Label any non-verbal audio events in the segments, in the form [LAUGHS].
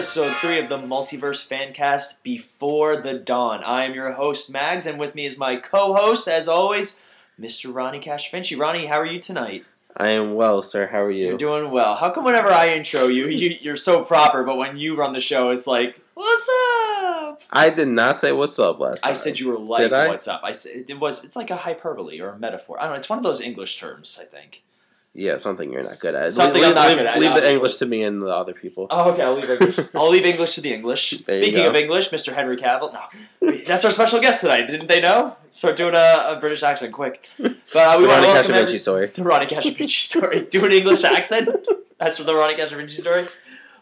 episode three of the Multiverse Fancast Before the Dawn. I am your host, Mags, and with me is my co host, as always, Mr. Ronnie Cashfinchi. Ronnie, how are you tonight? I am well, sir. How are you? You're doing well. How come whenever I intro you, you you're so proper, but when you run the show, it's like, what's up? I did not say what's up last time. I said you were like, what's up? I said it was. It's like a hyperbole or a metaphor. I don't know. It's one of those English terms, I think. Yeah, something you're not good at. Something leave, I'm not leave- good at, Leave the. English to me and the other people. Oh, okay. I'll leave English. [LAUGHS] I'll leave English to the English. There Speaking of English, Mr. Henry Cavill. No, that's our special guest tonight. Didn't they know? Start doing a, a British accent quick. But uh, we The want Ronnie to every- story. the Ronnie Cassavetes [LAUGHS] story. Do an English accent. That's for the Ronnie Cassavetes story.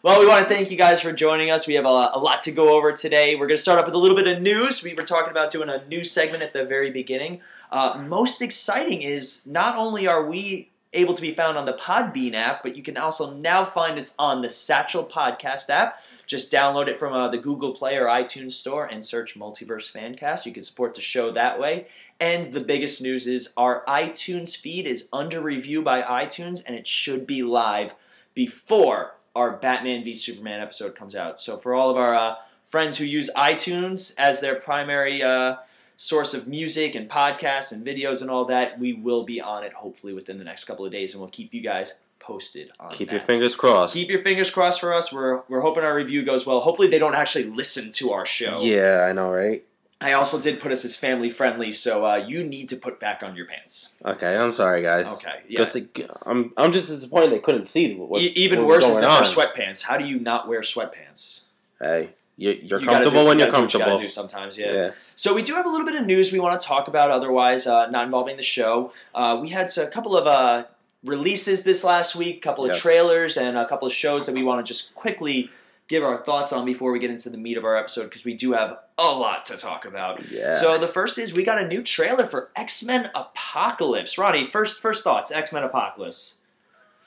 Well, we want to thank you guys for joining us. We have a, a lot to go over today. We're going to start off with a little bit of news. We were talking about doing a news segment at the very beginning. Uh, most exciting is not only are we able to be found on the Podbean app, but you can also now find us on the Stitcher Podcast app. Just download it from uh, the Google Play or iTunes Store and search Multiverse Fancast. You can support the show that way. And the biggest news is our iTunes feed is under review by iTunes, and it should be live before our Batman v Superman episode comes out. So for all of our uh, friends who use iTunes as their primary uh, source of music and podcasts and videos and all that, we will be on it hopefully within the next couple of days, and we'll keep you guys posted on Keep that. your fingers crossed. Keep your fingers crossed for us. We're, we're hoping our review goes well. Hopefully, they don't actually listen to our show. Yeah, I know, right? I also did put us as family friendly, so uh, you need to put back on your pants. Okay, I'm sorry, guys. Okay, yeah. Thing- I'm I'm just disappointed they couldn't see what, E- even what worse is on. they're sweatpants. How do you not wear sweatpants? Hey, you, you're You comfortable do- when you you're gotta do what you comfortable. do sometimes, yeah. yeah. So we do have a little bit of news we want to talk about. Otherwise, uh, not involving the show. Uh, we had a couple of uh, releases this last week, a couple of Yes. trailers, and a couple of shows that we want to just quickly give our thoughts on before we get into the meat of our episode because we do have a lot to talk about. Yeah. So the first is we got a new trailer for X Men Apocalypse. Ronnie, first first thoughts. X Men Apocalypse.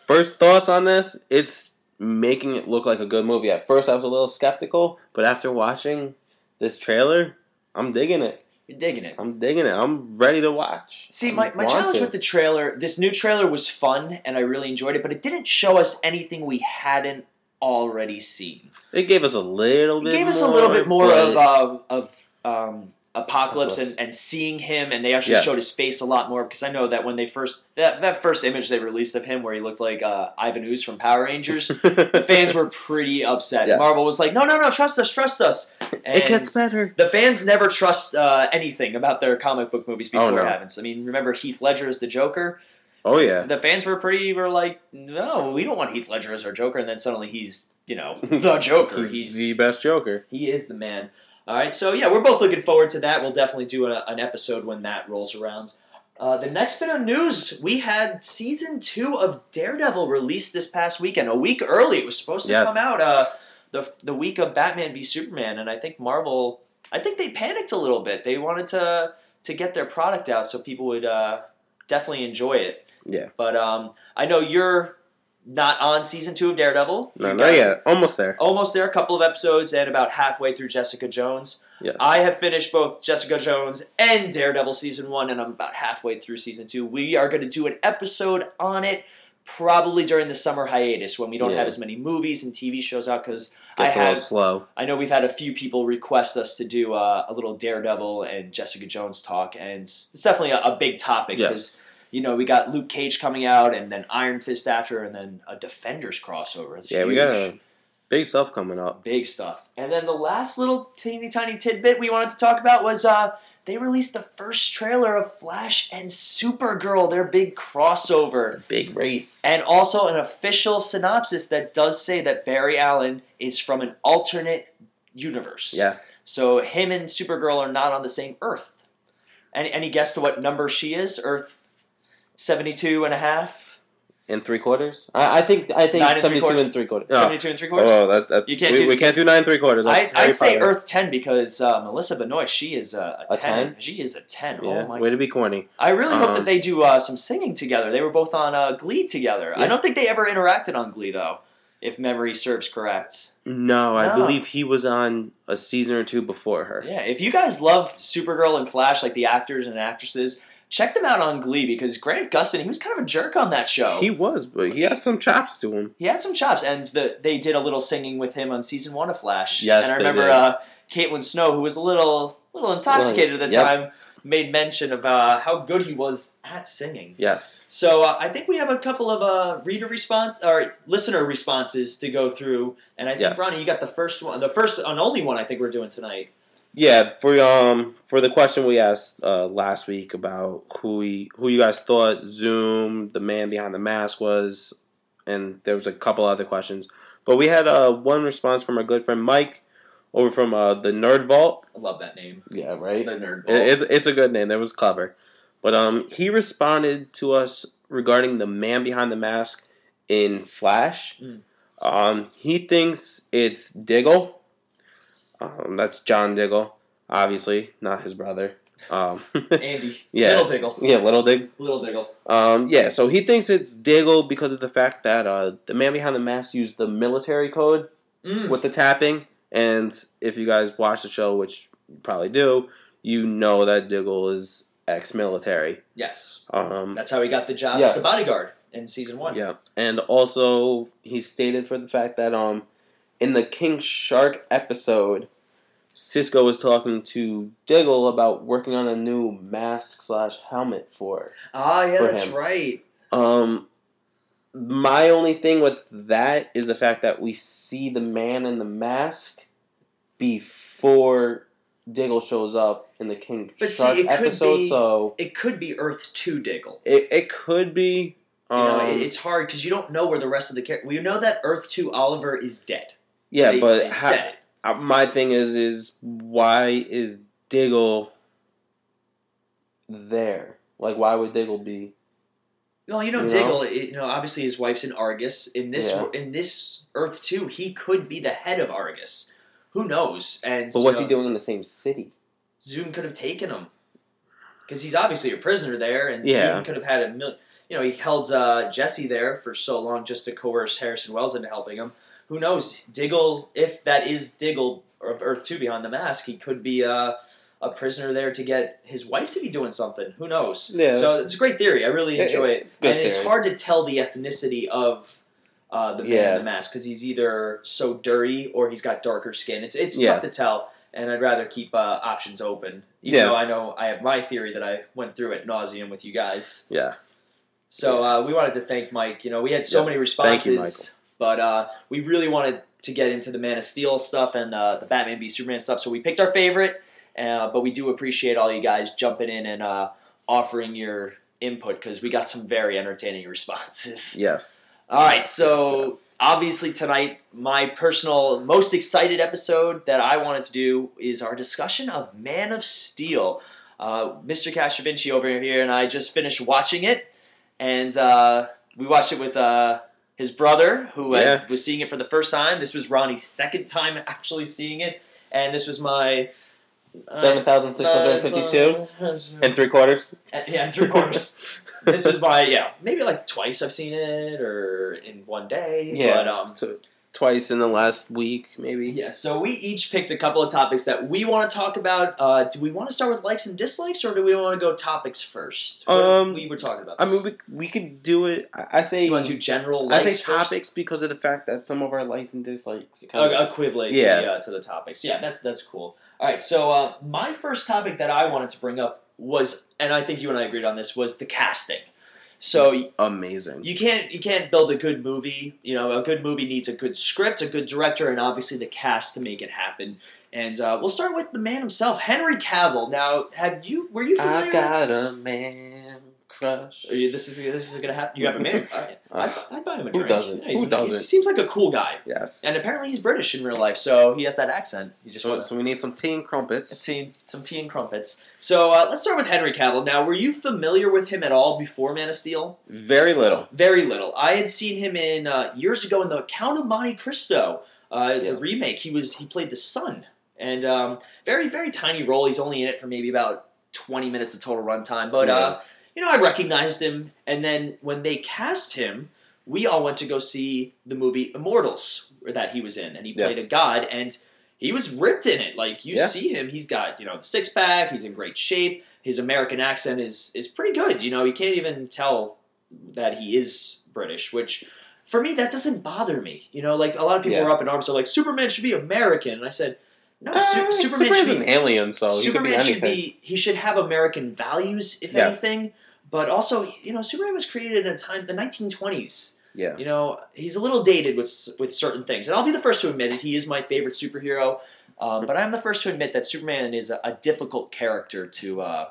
First thoughts on this? It's making it look like a good movie. At first, I was a little skeptical, but after watching this trailer, I'm digging it. You're digging it. I'm digging it. I'm ready to watch. See, my, my challenge to. with the trailer, this new trailer was fun and I really enjoyed it, but it didn't show us anything we hadn't already seen. It gave us a little It bit. gave us more, a little bit more of uh, of um, Apocalypse and, Apocalypse. and seeing him, and they actually Yes. showed his face a lot more because I know that when they first that, that first image they released of him where he looked like uh, Ivan Ooze from Power Rangers, [LAUGHS] the fans were pretty upset. Yes. Marvel was like, "No, no, no, trust us, trust us." And it gets better. the fans never trust uh, anything about their comic book movies before Oh, no. it happens. I mean, remember Heath Ledger as the Joker? Oh yeah. The fans were pretty were like, "No, we don't want Heath Ledger as our Joker." And then suddenly he's, you know, the [LAUGHS] Joker. He's, He's the best Joker. he is the man. All right, so yeah, we're both looking forward to that. We'll definitely do a, an episode when that rolls around. Uh, the next bit of news, we had season two of Daredevil released this past weekend, a week early. It was supposed to Yes. come out uh, the the week of Batman v Superman, and I think Marvel, I think they panicked a little bit. They wanted to to get their product out so people would uh, definitely enjoy it. Yeah. But um, I know you're not on season two of Daredevil. No, not yet. Almost there. almost there, a couple of episodes, and about halfway through Jessica Jones. Yes. I have finished both Jessica Jones and Daredevil season one, and I'm about halfway through season two. We are going to do an episode on it probably during the summer hiatus when we don't Yeah. have as many movies and TV shows out because I have. slow. I know we've had a few people request us to do uh, a little Daredevil and Jessica Jones talk, and it's definitely a, a big topic because Yes. You know we got Luke Cage coming out, and then Iron Fist after, and then a Defenders crossover. It's Yeah, we got a big stuff coming up. Big stuff. And then the last little teeny tiny tidbit we wanted to talk about was uh, they released the first trailer of Flash and Supergirl, their big crossover. Big race. And also an official synopsis that does say that Barry Allen is from an alternate universe. yeah, So him and Supergirl are not on the same Earth. Any, any guess to what number she is? Earth 72 and a half? in three quarters. I, I think I think Nine and three seventy-two quarters. and three quarters. No. 72 and three quarters? Oh, that, that You can't we, do- we can't do nine and three quarters. I, That's I'd say. Earth 10 because uh, Melissa Benoist, she is a, a, A 10. 10? She is a 10. Yeah, Oh my way to be corny. I really hope that Um, they do uh, some singing together. They were both on uh, Glee together. I don't think they ever interacted on Glee, though, if memory serves correct. No, I No. believe he was on a season or two before her. Yeah, if you guys love Supergirl and Flash, like the actors and actresses, check them out on Glee because Grant Gustin, he was kind of a jerk on that show. He was, but he had some chops to him. He had some chops, and the, they did a little singing with him on season one of Flash. Yes, and I remember uh, Caitlin Snow, who was a little little intoxicated at the Yep. time, made mention of uh, how good he was at singing. Yes. So uh, I think we have a couple of uh, reader response or listener responses to go through, and I think Yes. Ronnie, you got the first one, the first and only one I think we're doing tonight. Yeah, for um for the question we asked uh, last week about who we who you guys thought Zoom, the man behind the mask was, and there was a couple other questions, but we had uh, one response from our good friend Mike over from uh, the Nerd Vault. I love that name, Yeah, right. the nerd. It, it's it's a good name. That was clever, but um he responded to us regarding the man behind the mask in Flash. Mm. Um, he thinks it's Diggle. Um, that's John Diggle, obviously not his brother. Um, [LAUGHS] Andy, Yeah. little Diggle, yeah, little Dig. little Diggle. Um, yeah, so he thinks it's Diggle because of the fact that uh, the man behind the mask used the military code Mm. with the tapping. And if you guys watch the show, which you probably do, you know that Diggle is ex-military. Yes, Um, that's how he got the job Yes. as the bodyguard in season one. yeah, and also he stated for the fact that um, in the King Shark episode, Cisco was talking to Diggle about working on a new mask slash helmet for. Ah, yeah, For that's him. right. Um, my only thing with that is the fact that we see the man in the mask before Diggle shows up in the King But see, Shark could episode. be- So It could be Earth Two Diggle. it, it could be. You know, Um, it- it's hard because you don't know where the rest of the character. We know that Earth Two Oliver is dead. Yeah, They- but they ha- uh, my thing is is why is Diggle there? Like, why would Diggle be? Well, you know, You know? Diggle. It, you know, obviously his wife's in Argus. In this, Yeah. in this Earth Two, he could be the head of Argus. Who knows? And But what's he doing in the same city? Zoom could have taken him because he's obviously a prisoner there, and Yeah. Zoom could have had a mil- You know, he held uh, Jesse there for so long just to coerce Harrison Wells into helping him. Who knows? Diggle, if that is Diggle of Earth Two behind the mask, he could be uh, a prisoner there to get his wife to be doing something. Who knows? Yeah. So it's a great theory. I really enjoy it, it's good and it's hard to tell the ethnicity of. Uh, the man Yeah. in the mask because he's either so dirty or he's got darker skin. It's it's Yeah. tough to tell, and I'd rather keep uh, options open. Even Yeah. though I know I have my theory that I went through at nauseum with you guys. Yeah. So uh, we wanted to thank Mike. You know, we had so Yes. many Thank responses, you, Michael. But uh, we really wanted to get into the Man of Steel stuff and uh, the Batman v Superman stuff. So we picked our favorite, uh, but we do appreciate all you guys jumping in and uh, offering your input because we got some very entertaining [LAUGHS] responses. Yes. All right, so Yes. obviously tonight, my personal most excited episode that I wanted to do is our discussion of Man of Steel. Uh, Mr. Castrovinci over here and I just finished watching it, and uh, we watched it with uh, his brother, who Yeah. I was seeing it for the first time. This was Ronnie's second time [LAUGHS] actually seeing it, and this was my uh, Seven thousand six hundred fifty-two and three quarters. uh, yeah, and three quarters. [LAUGHS] this is my yeah, maybe like twice I've seen it or in one day. Yeah. But um So twice in the last week, maybe. yeah, so we each picked a couple of topics that we want to talk about. Uh, do we want to start with likes and dislikes, or do we want to go topics first? What- Um, we were talking about. I mean, we, we could do it. I, say you want to do general I say first? topics because of the fact that some of our likes and dislikes. kind of- Uh, equivalent Yeah. to, the, uh, to the topics. Yeah, that's that's cool. All right, so uh, my first topic that I wanted to bring up was, and I think you and I agreed on this, was the casting. So amazing. you can't you can't build a good movie. You know, a good movie needs a good script, a good director, and obviously the cast to make it happen. And uh, we'll start with the man himself, Henry Cavill. Now, have you were you familiar? I with got a man crush. Are you, this is this is gonna happen. You have a man. Right. [LAUGHS] I'd, I'd buy him a Who drink. doesn't? Yeah, Who doesn't? He seems like a cool guy, Yes. and apparently he's British in real life, so he has that accent. You just So, so we need some tea and crumpets. tea, some tea and crumpets. So uh, let's start with Henry Cavill. Now, were you familiar with him at all before Man of Steel? Very little. Very little. I had seen him in uh, years ago in the Count of Monte Cristo, uh, the remake. He was he played the son, and um, very very tiny role. He's only in it for maybe about twenty minutes of total runtime. But uh, you know, I recognized him, and then when they cast him, we all went to go see the movie Immortals that he was in, and he played Yes. a god, and he was ripped in it. Like you Yeah. see him, he's got you know the six pack, he's in great shape. his American accent is is pretty good. You know, you can't even tell that he is British, which for me that doesn't bother me. You know, like a lot of people Yeah. were up in arms, are like Superman should be American, and I said, no, Uh, Su- Superman Superman's should an alien, so be Superman should be he should have American values, if Yes. anything. But also, you know, Superman was created in a time the 1920s. yeah. You know, he's a little dated with with certain things, and I'll be the first to admit it. He is my favorite superhero, um, but I'm the first to admit that Superman is a, a difficult character to uh,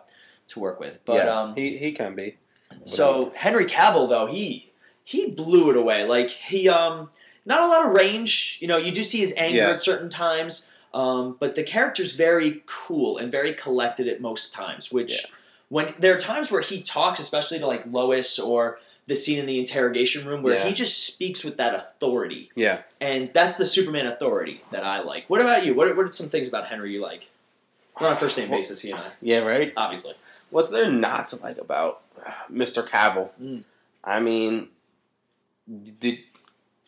to work with. But yes, um, he he can be. so Henry Cavill though he he blew it away. Like he um not a lot of range. You know, you do see his anger at certain times, um, but the character's very cool and very collected at most times. Which Yeah. When there are times where he talks, especially to like Lois or the scene in the interrogation room where Yeah. he just speaks with that authority, Yeah. and that's the Superman authority that I like. What about you? What are, what are some things about Henry you like? We're on a first name basis, he and I, Yeah, right. obviously. What's there not to like about uh, Mr. Cavill? Mm. I mean, did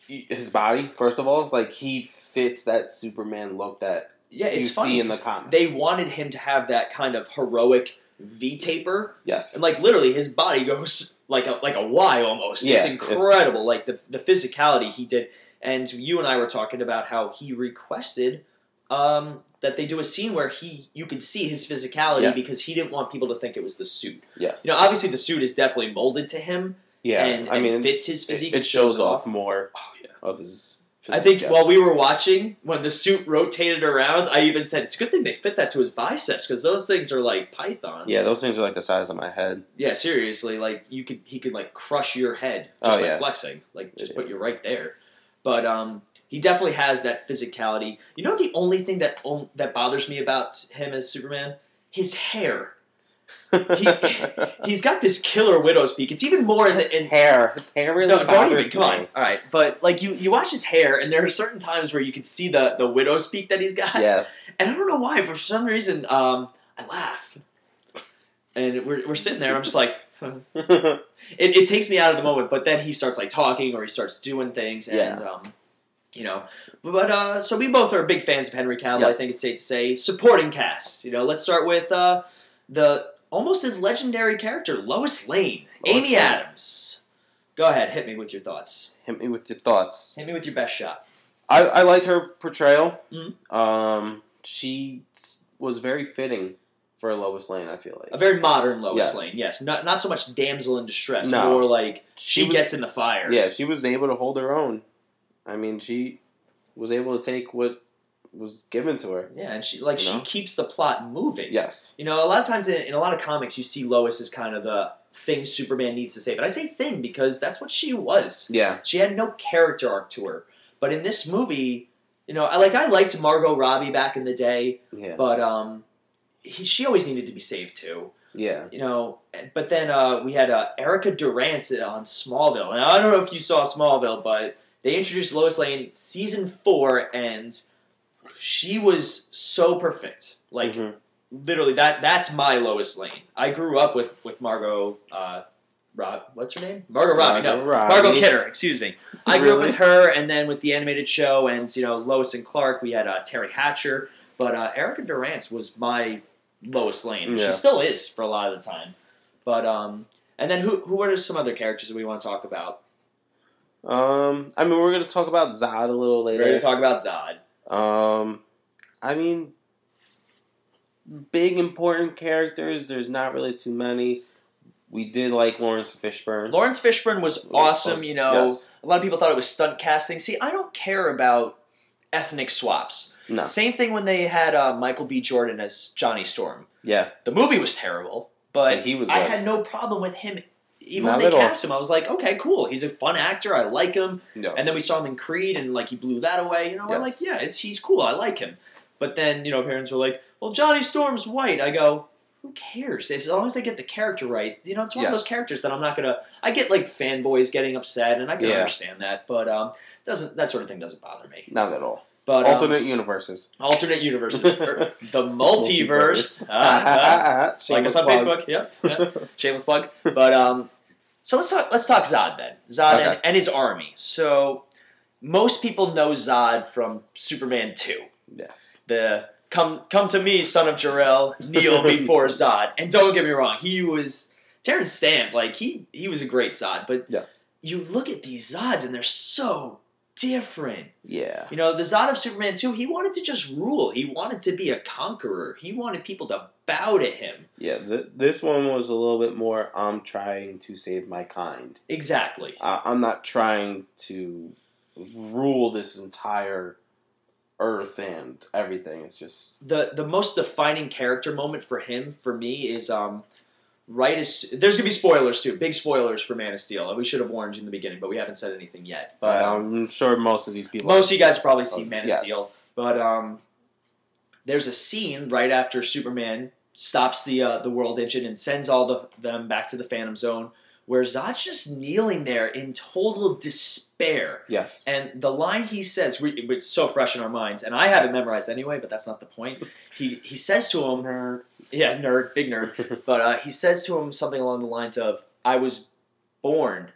his body first of all, like he fits that Superman look that Yeah, you it's funny. see in the comics. they wanted him to have that kind of heroic V taper, yes, and like literally his body goes like a like a Y almost. it's Yeah, incredible, like the the physicality he did. And you and I were talking about how he requested um, that they do a scene where he you could see his physicality Yeah. because he didn't want people to think it was the suit. yes, You know, obviously the suit is definitely molded to him yeah. and, I and mean, fits his physique. it, it shows off more Oh yeah. of his. I think physique, while we were watching, when the suit rotated around, I even said it's a good thing they fit that to his biceps because those things are like pythons. yeah, those things are like the size of my head. Yeah, seriously, like you could he could like crush your head Oh, just by yeah. flexing, like just Yeah. put you right there. But um, he definitely has that physicality. You know, the only thing that on- that bothers me about him as Superman, his hair. He he's got this killer widow's peak. It's even more in the in. hair, his hair really No, don't even. Come on. All right, but like you, you watch his hair, and there are certain times where you can see the the widow's peak that he's got. Yes, And I don't know why, but for some reason, um, I laugh. And we're, we're sitting there, I'm just like, [LAUGHS] it, it takes me out of the moment. But then he starts like talking, or he starts doing things, and um, you know. But uh, so we both are big fans of Henry Cavill. I think it's safe to say supporting cast. You know, let's start with uh, the almost as legendary character Lois Lane, Lois Amy Lane. Adams. Go ahead, hit me with your thoughts. Hit me with your thoughts. Hit me with your best shot. I, I liked her portrayal. Mhm. Um, she was very fitting for a Lois Lane. I feel like A very modern Lois Yes. Lane, yes. Not not so much damsel in distress, No. more like she, she was, gets in the fire. yeah, she was able to hold her own. I mean, she was able to take what was given to her. Yeah, and she like You she know? keeps the plot moving. Yes, You know, a lot of times in, in a lot of comics, you see Lois as kind of the thing Superman needs to say, but I say thing because that's what she was. yeah, She had no character arc to her. But in this movie, you know, I like I liked Margot Robbie back in the day, yeah, but um, he, she always needed to be saved too. yeah. You know, but then uh, we had uh, Erica Durance on Smallville, and I don't know if you saw Smallville, but they introduced Lois Lane season four, and she was so perfect. Like Mhm. literally, that that's my Lois Lane. I grew up with with Margot. Uh, Rob, what's her name? Margot Robbie. No, Margot Robbie. Margot Kidder. Excuse me. I grew up with her, and then with the animated show, and you know Lois and Clark. We had uh, Teri Hatcher, but uh, Erica Durance was my Lois Lane. and Yeah. She still is for a lot of the time. But um, and then who who are some other characters that we want to talk about? Um, I mean, we're gonna talk about Zod a little later. We're going to talk about Zod. Um, I mean, big important characters. There's not really too many. We did like Laurence Fishburne. Laurence Fishburne was awesome. You know, Yes. a lot of people thought it was stunt casting. See, I don't care about ethnic swaps. No. Same thing when they had uh, Michael B. Jordan as Johnny Storm. Yeah. The movie was terrible, but Yeah, he was I had no problem with him. Even Not when they all. cast him, I was like, okay, cool. He's a fun actor. I like him. Yes. And then we saw him in Creed, and like he blew that away. You know, I'm like, yeah, it's, he's cool. I like him. But then you know, parents were like, well, Johnny Storm's white. I go, who cares? As long as they get the character right, you know, it's one of those characters that I'm not gonna. I get like fanboys getting upset, and I can Yeah. understand that, but um, doesn't that sort of thing doesn't bother me. Not at all. But um, Alternate universes. alternate universes, or [LAUGHS] the multiverse. Ah, ah. [LAUGHS] like us on. Facebook. Yep. yep. [LAUGHS] Shameless plug. But um, so let's talk. Let's talk Zod then. Zod and, Okay. and his army. So most people know Zod from Superman two, Yes. the come come to me, son of Jor-El, kneel before Zod. And don't get me wrong, he was Terence Stamp, like he he was a great Zod, but Yes. you look at these Zods and they're so different. Yeah. You know, the Zod of Superman 2, he wanted to just rule. He wanted to be a conqueror. He wanted people to bow to him. Yeah. Th- this one was a little bit more. I'm trying to save my kind. Exactly. I- I'm not trying to rule this entire earth and everything. It's just The the most defining character moment for him, for me, is um right as there's gonna be spoilers too, big spoilers for Man of Steel. And we should have warned you in the beginning, but we haven't said anything yet. But um, I'm sure most of these people. Most of you guys probably seen Oh, Man of yes. Steel, but um, there's a scene right after Superman stops the uh, the world engine and sends all the, them back to the Phantom Zone, where Zod's just kneeling there in total despair. Yes. And the line he says, we, it's so fresh in our minds, and I have it memorized anyway, but that's not the point. He he says to him, yeah, nerd, big nerd, [LAUGHS] but uh, he says to him something along the lines of, "I was born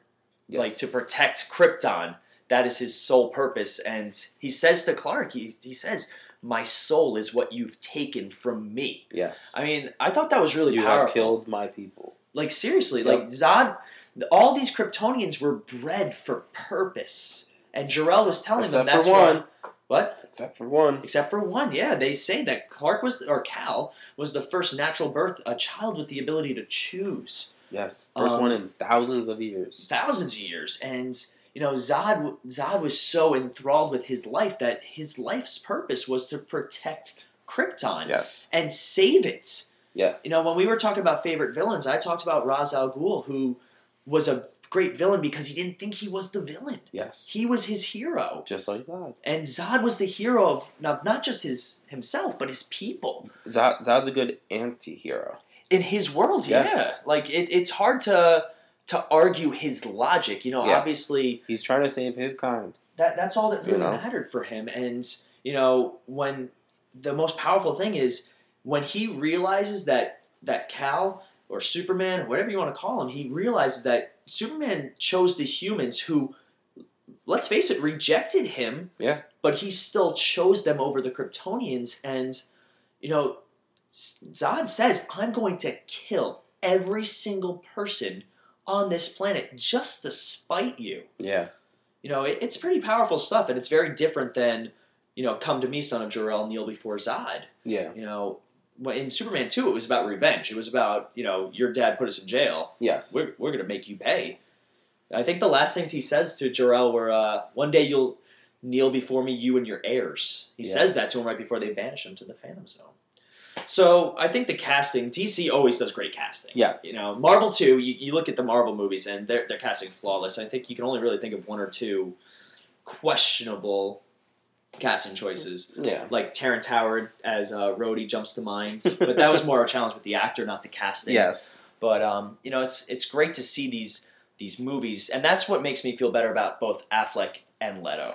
Yes. like to protect Krypton. That is his sole purpose. And he says to Clark, he, he says, "My soul is what you've taken from me." yes. I mean, I thought that was really you powerful. have killed my people. Like seriously, Yep. like Zod, all these Kryptonians were bred for purpose, and Jor-El was telling Except them that's for one. why- What? Except for one. Except for one, yeah. They say that Clark was, or Kal was the first natural birth, a child with the ability to choose. Yes. First Um, one in thousands of years. thousands of years and you know zod zod was so enthralled with his life that his life's purpose was to protect krypton Yes. and save it Yeah. you know when we were talking about favorite villains i talked about Ra's al ghul who was a great villain because he didn't think he was the villain Yes. he was his hero Just like that. and zod was the hero of not, not just his himself but his people Zod, Zod's a good anti-hero. in his world Yes. yeah like it, it's hard to to argue his logic you know Yeah. obviously He's trying to save his kind. that that's all that You know? mattered for him and you know when the most powerful thing is when he realizes that that kal or superman whatever you want to call him he realizes that superman chose the humans who let's face it rejected him Yeah. but he still chose them over the kryptonians and you know zod says i'm going to kill every single person on this planet just to spite you Yeah. you know, it, it's pretty powerful stuff, and it's very different than, you know, come to me, son of Jor-El, kneel before Zod. Yeah. You know, in Superman 2, it was about revenge. It was about, you know, your dad put us in jail. Yes. We're, we're going to make you pay. I think the last things he says to Jor-El were, uh, one day you'll kneel before me, you and your heirs. He Yes. says that to him right before they banish him to the Phantom Zone. So I think the casting, DC always does great casting. Yeah. You know, Marvel too. You, you look at the Marvel movies and they're they're casting flawless. I think you can only really think of one or two questionable casting choices, yeah. like Terrence Howard as uh, Rhodey jumps to mind, [LAUGHS] but that was more a challenge with the actor, not the casting. Yes. But um, you know, it's it's great to see these these movies, and that's what makes me feel better about both Affleck and Leto.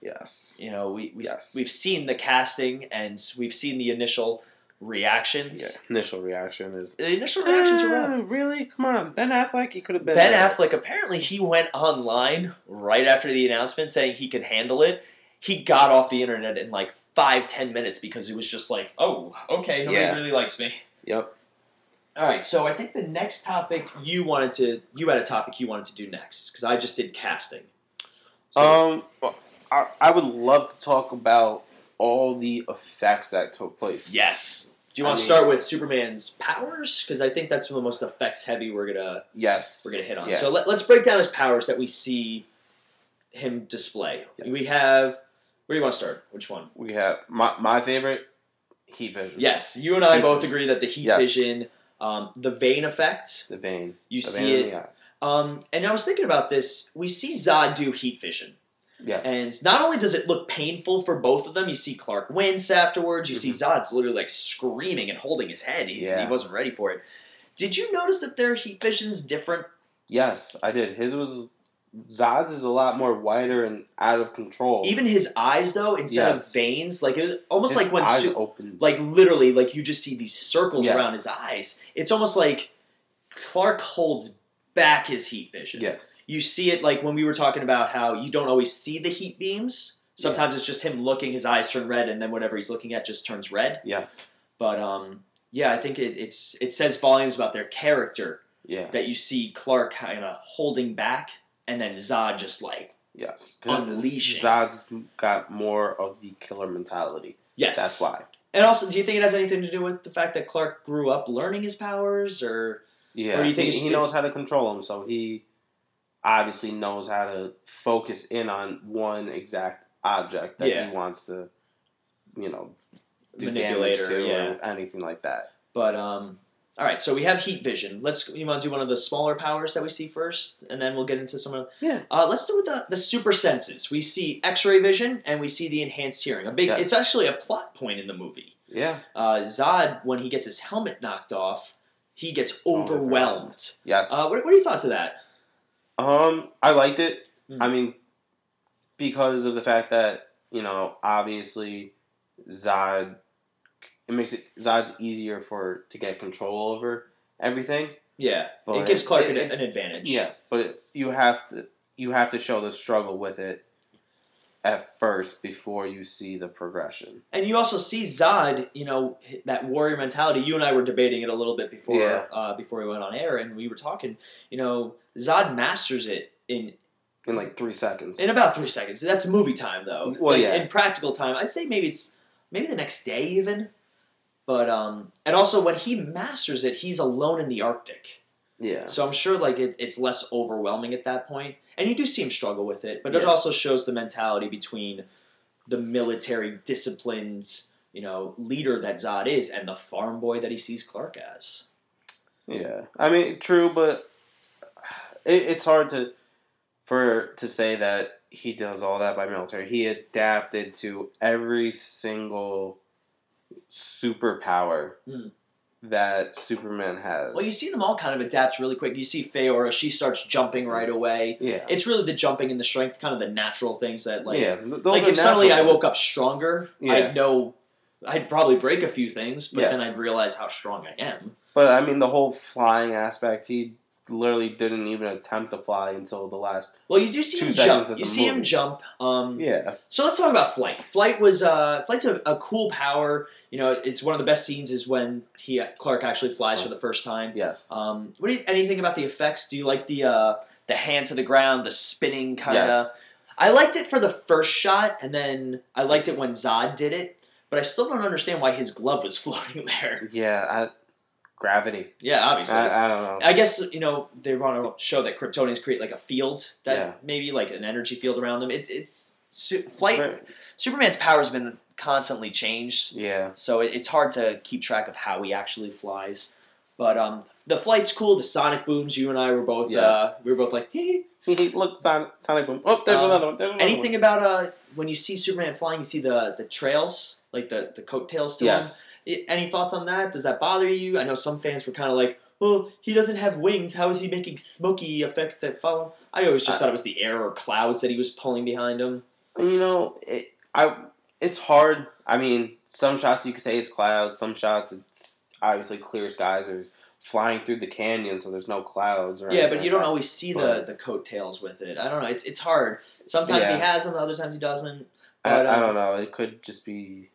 Yes. You know, we, we Yes. we've seen the casting and we've seen the initial reactions. Yeah. Initial reaction is. The initial reactions. "Uh, really? Come on, Ben Affleck. He could have been. Ben there." Affleck apparently he went online right after the announcement saying he could handle it. He got off the internet in like five ten minutes because it was just like, oh, okay, nobody Yeah. really likes me. Yep. All right, so I think the next topic you wanted to you had a topic you wanted to do next because I just did casting. So, Um, I, I would love to talk about all the effects that took place. yes. Do you I want to mean- start with Superman's powers? Because I think that's one of the most effects heavy we're gonna Yes. we're gonna hit on. Yeah. So let, let's break down his powers that we see him display. Yes. We have. Where do you want to start? Which one? we have my my favorite heat vision. Yes, you and I Heat both vision. agree that the heat Yes. vision, um, the vein effect, The vein. you the see vein it. in the eyes. Um, and I was thinking about this. We see Zod do heat vision, Yes. and not only does it look painful for both of them, you see Clark wince afterwards. You see Zod's literally like screaming and holding his head. He's, He Mm-hmm. Wasn't ready for it. Did you notice that their heat vision's different? yes, I did. His was Zod's is a lot more wider and out of control. Even his eyes, though, instead. Yes. of veins, like it was almost His like when eyes Su- open. like literally like you just see these circles Yes. around his eyes it's almost like clark holds back his heat vision Yes. you see it like when we were talking about how you don't always see the heat beams Sometimes it's just him looking, his eyes turn red, and then whatever he's looking at just turns red. Yes. But um, yeah, I think it, it's it says volumes about their character Yeah. that you see Clark kind of holding back, and then Zod just like Yes. Unleashing. Zod's got more of the killer mentality. yes, That's why. And also, do you think it has anything to do with the fact that Clark grew up learning his powers, or Yeah. Or do you think he, he knows how to control them, so he obviously knows how to focus in on one exact object that Yeah. he wants to, you know, do manipulator? damage to yeah. or anything like that. But um, all right. So we have heat vision. Let's you want to do one of the smaller powers that we see first, and then we'll get into some of. Yeah. Uh, let's do the the super senses. We see X-ray vision, and we see the enhanced hearing. A big. Yes. It's actually a plot point in the movie. Yeah. Uh, Zod, when he gets his helmet knocked off, he gets overwhelmed. Overwhelmed. Yes. Uh, what, what are your thoughts of that? Um, I liked it. Mhm. I mean, because of the fact that you know, obviously, Zod, it makes it Zod's easier for to get control over everything. Yeah, But it gives Clark it- an, it- an advantage. Yes, but it, you have to you have to show the struggle with it at first before you see the progression. And you also see Zod, you know, that warrior mentality. You and I were debating it a little bit before Yeah. uh, before we went on air, and we were talking. You know, Zod masters it in In like three seconds. in about three seconds. That's movie time, though. Well, Like, yeah. In practical time, I'd say maybe it's maybe the next day even. But um, and also when he masters it, he's alone in the Arctic. yeah. So I'm sure like it, it's less overwhelming at that point, and you do see him struggle with it. But it also shows the mentality between the military disciplines, you know, leader that Zod is, and the farm boy that he sees Clark as. Yeah, I mean, true, but it, it's hard to for to say that he does all that by military. He adapted to every single superpower Hmm. that Superman has. Well, you see them all kind of adapt really quick. You see Faora; she starts jumping right away. yeah, It's really the jumping and the strength, kind of the natural things that like. yeah. like if suddenly I woke up stronger, Yeah. I'd know. I'd probably break a few things, but then I'd realize how strong I am. But I mean, the whole flying aspect, he literally didn't even attempt to fly until the last. Well, you do see him jump. You see him jump. Um, Yeah, So let's talk about flight. Flight was uh, flight's a, a cool power. You know, it's one of the best scenes is when he Clark actually flies for the first time. yes, Um, what do you, anything about the effects? Do you like the uh, the hand to the ground, the spinning kind of? yes. I liked it for the first shot, and then I liked it when Zod did it. But I still don't understand why his glove was [LAUGHS] floating there. Yeah, I, gravity. Yeah, obviously. I, I don't know. I guess you know they want to show that Kryptonians create like a field that Yeah. maybe like an energy field around them. It's it's su- flight. Very- Superman's power has been constantly changed, Yeah, so it, it's hard to keep track of how he actually flies. But um, the flight's cool. The sonic booms. You and I were both uh, we were both like. Hee Look, Sonic, Sonic Boom. Oh, there's Um, another one. There's another Anything about uh when you see Superman flying, you see the the trails like the the coattails to one. him. I- Any thoughts on that? Does that bother you? I know some fans were kind of like, "Well, he doesn't have wings. How is he making smoky effects that follow?" I always just I- thought it was the air or clouds that he was pulling behind him. You know, it, I. It's hard. I mean, some shots you could say it's clouds. Some shots it's obviously clear skies. There's flying through the canyon, so there's no clouds. Or Yeah, but you don't always see the But- the coattails with it. I don't know. It's it's hard. Sometimes he has them, other times he doesn't. I, but, I uh, don't know. It could just be.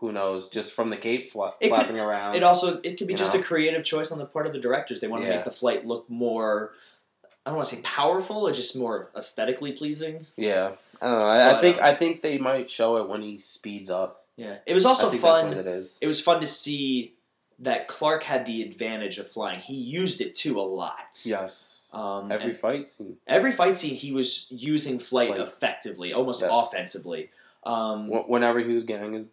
Who knows? Just from the cape fla- It could- flapping around. It also it could be just know? a creative choice on the part of the directors. They want to Yeah. make the flight look more. I don't want to say powerful, or just more aesthetically pleasing. yeah, I don't know. I, I think uh, I think they might show it when he speeds up. Yeah, it was also fun. it is. it was fun to see that Clark had the advantage of flying. He used it too a lot. Yes. Um, Every every fight scene. every fight scene, he was using flight, Flight. effectively, almost Yes. offensively. Um, Whenever he was getting his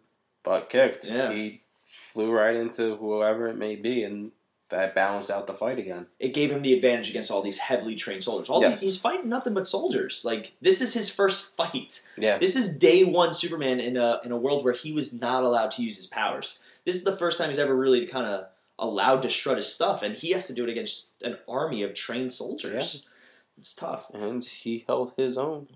butt kicked, Yeah. he flew right into whoever it may be, and that balanced out the fight again. it gave him the advantage against all these heavily trained soldiers. All Yes. these, he's fighting nothing but soldiers. Like this is his first fight. Yeah. This is day one Superman in a in a world where he was not allowed to use his powers. This is the first time he's ever really kind of allowed to strut his stuff, and he has to do it against an army of trained soldiers. Yeah. It's tough. And he held his own.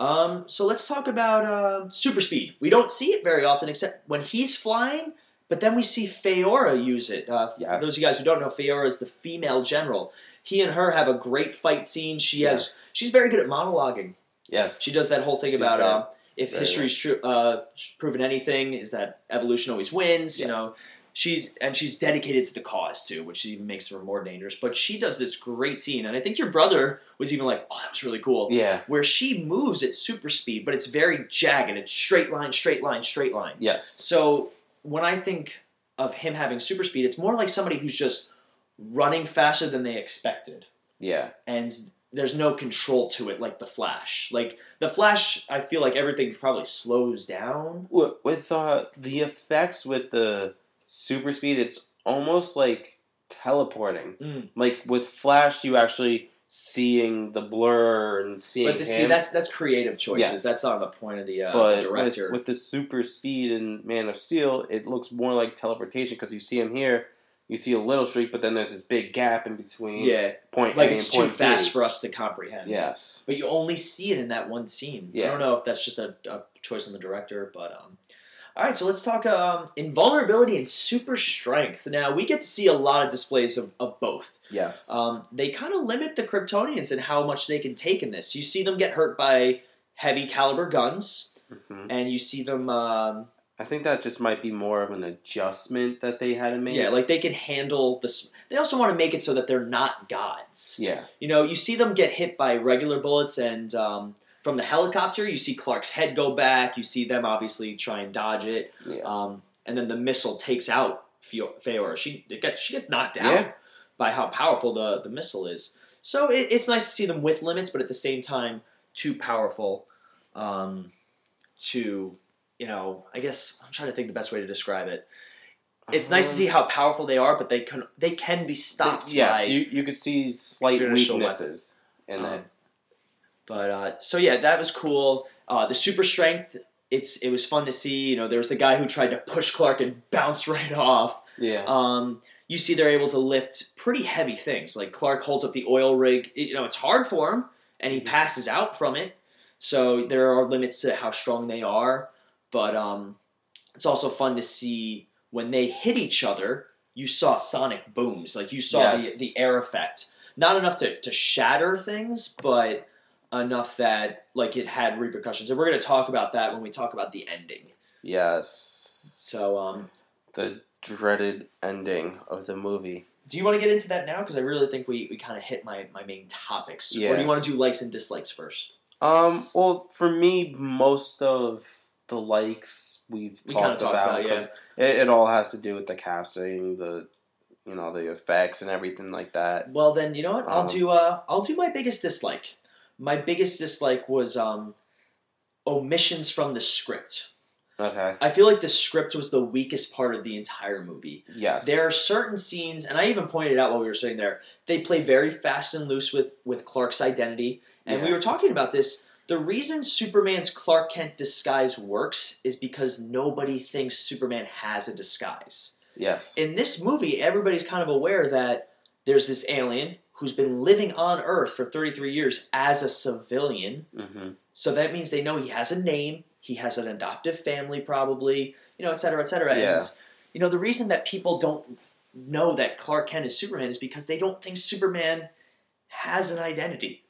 Um, so let's talk about uh, super speed. We don't see it very often, except when he's flying. But then we see Faora use it. Uh, For those of you guys who don't know, Faora is the female general. He and her have a great fight scene. She has she's very good at monologuing. Yes. She does that whole thing She's about um, if history's true, uh, proven anything, is that evolution always wins. You know, she's and she's dedicated to the cause too, which even makes her more dangerous. But she does this great scene, and I think your brother was even like, "Oh, that was really cool." Yeah. Where she moves at super speed, but it's very jagged. It's straight line, straight line, straight line. Yes. So when I think of him having super speed, it's more like somebody who's just running faster than they expected Yeah. and there's no control to it like the Flash. Like the Flash, I feel like everything probably slows down. With, with uh, the effects with the super speed, it's almost like teleporting. Mm. Like with Flash, you actually seeing the blur and seeing But the, see, that's that's creative choices. Yes. That's not the point of the, uh, but the director. With, with the super speed in Man of Steel, it looks more like teleportation because you see him here, you see a little streak, but then there's this big gap in between yeah, point like A it's too fast B. for us to comprehend. Yes. but you only see it in that one scene. I don't know if that's just a, a choice on the director, but um. All right, so let's talk um, invulnerability and super strength. Now we get to see a lot of displays of, of both. Yes. Um, they kind of limit the Kryptonians and how much they can take in this. You see them get hurt by heavy caliber guns, Mhm. and you see them, um, I think that just might be more of an adjustment that they had to make. yeah, like they can handle this. They also want to make it so that they're not gods. yeah. You know, you see them get hit by regular bullets, and um, from the helicopter, you see Clark's head go back. You see them obviously try and dodge it, Yeah. um, and then the missile takes out Faora. She it gets, she gets knocked out Yeah. by how powerful the, the missile is. So it, it's nice to see them with limits, but at the same time, too powerful um, to, you know, I guess I'm trying to think the best way to describe it. It's nice to Um, see how powerful they are, but they can they can be stopped Yes, by you, you could see slight weaknesses in Um, that. But uh, so yeah, that was cool. Uh, the super strength, it's it was fun to see. You know, there was the guy who tried to push Clark and [LAUGHS] bounced right off. Yeah. Um, you see, they're able to lift pretty heavy things. Like Clark holds up the oil rig. You know, it's hard for him, and he passes out from it. So there are limits to how strong they are. But um, it's also fun to see when they hit each other. You saw sonic booms, like you saw Yes. the the air effect. Not enough to, to shatter things, but enough that like it had repercussions. And we're going to talk about that when we talk about the ending. yes. So um, the dreaded ending of the movie. Do you want to get into that now? Because I really think we, we kind of hit my, my main topics. Or Yeah. do you want to do likes and dislikes first? Um. Well, for me, most of the likes we've We talked talked about, about, yeah. it, it all has to do with the casting, the you know the effects and everything like that. Well, then you know what? I'll Um, do uh, I'll do my biggest dislike. My biggest dislike was um, omissions from the script. Okay. I feel like the script was the weakest part of the entire movie. Yes. There are certain scenes, and I even pointed out while we were sitting there, they play very fast and loose with, with Clark's identity. And we were talking about this. The reason Superman's Clark Kent disguise works is because nobody thinks Superman has a disguise. Yes. In this movie, everybody's kind of aware that there's this alien who's been living on Earth for 33 years as a civilian. hmm So that means they know he has a name, he has an adoptive family, probably, you know, et cetera, et cetera. Yeah. And, you know, the reason that people don't know that Clark Kent is Superman is because they don't think Superman has an identity.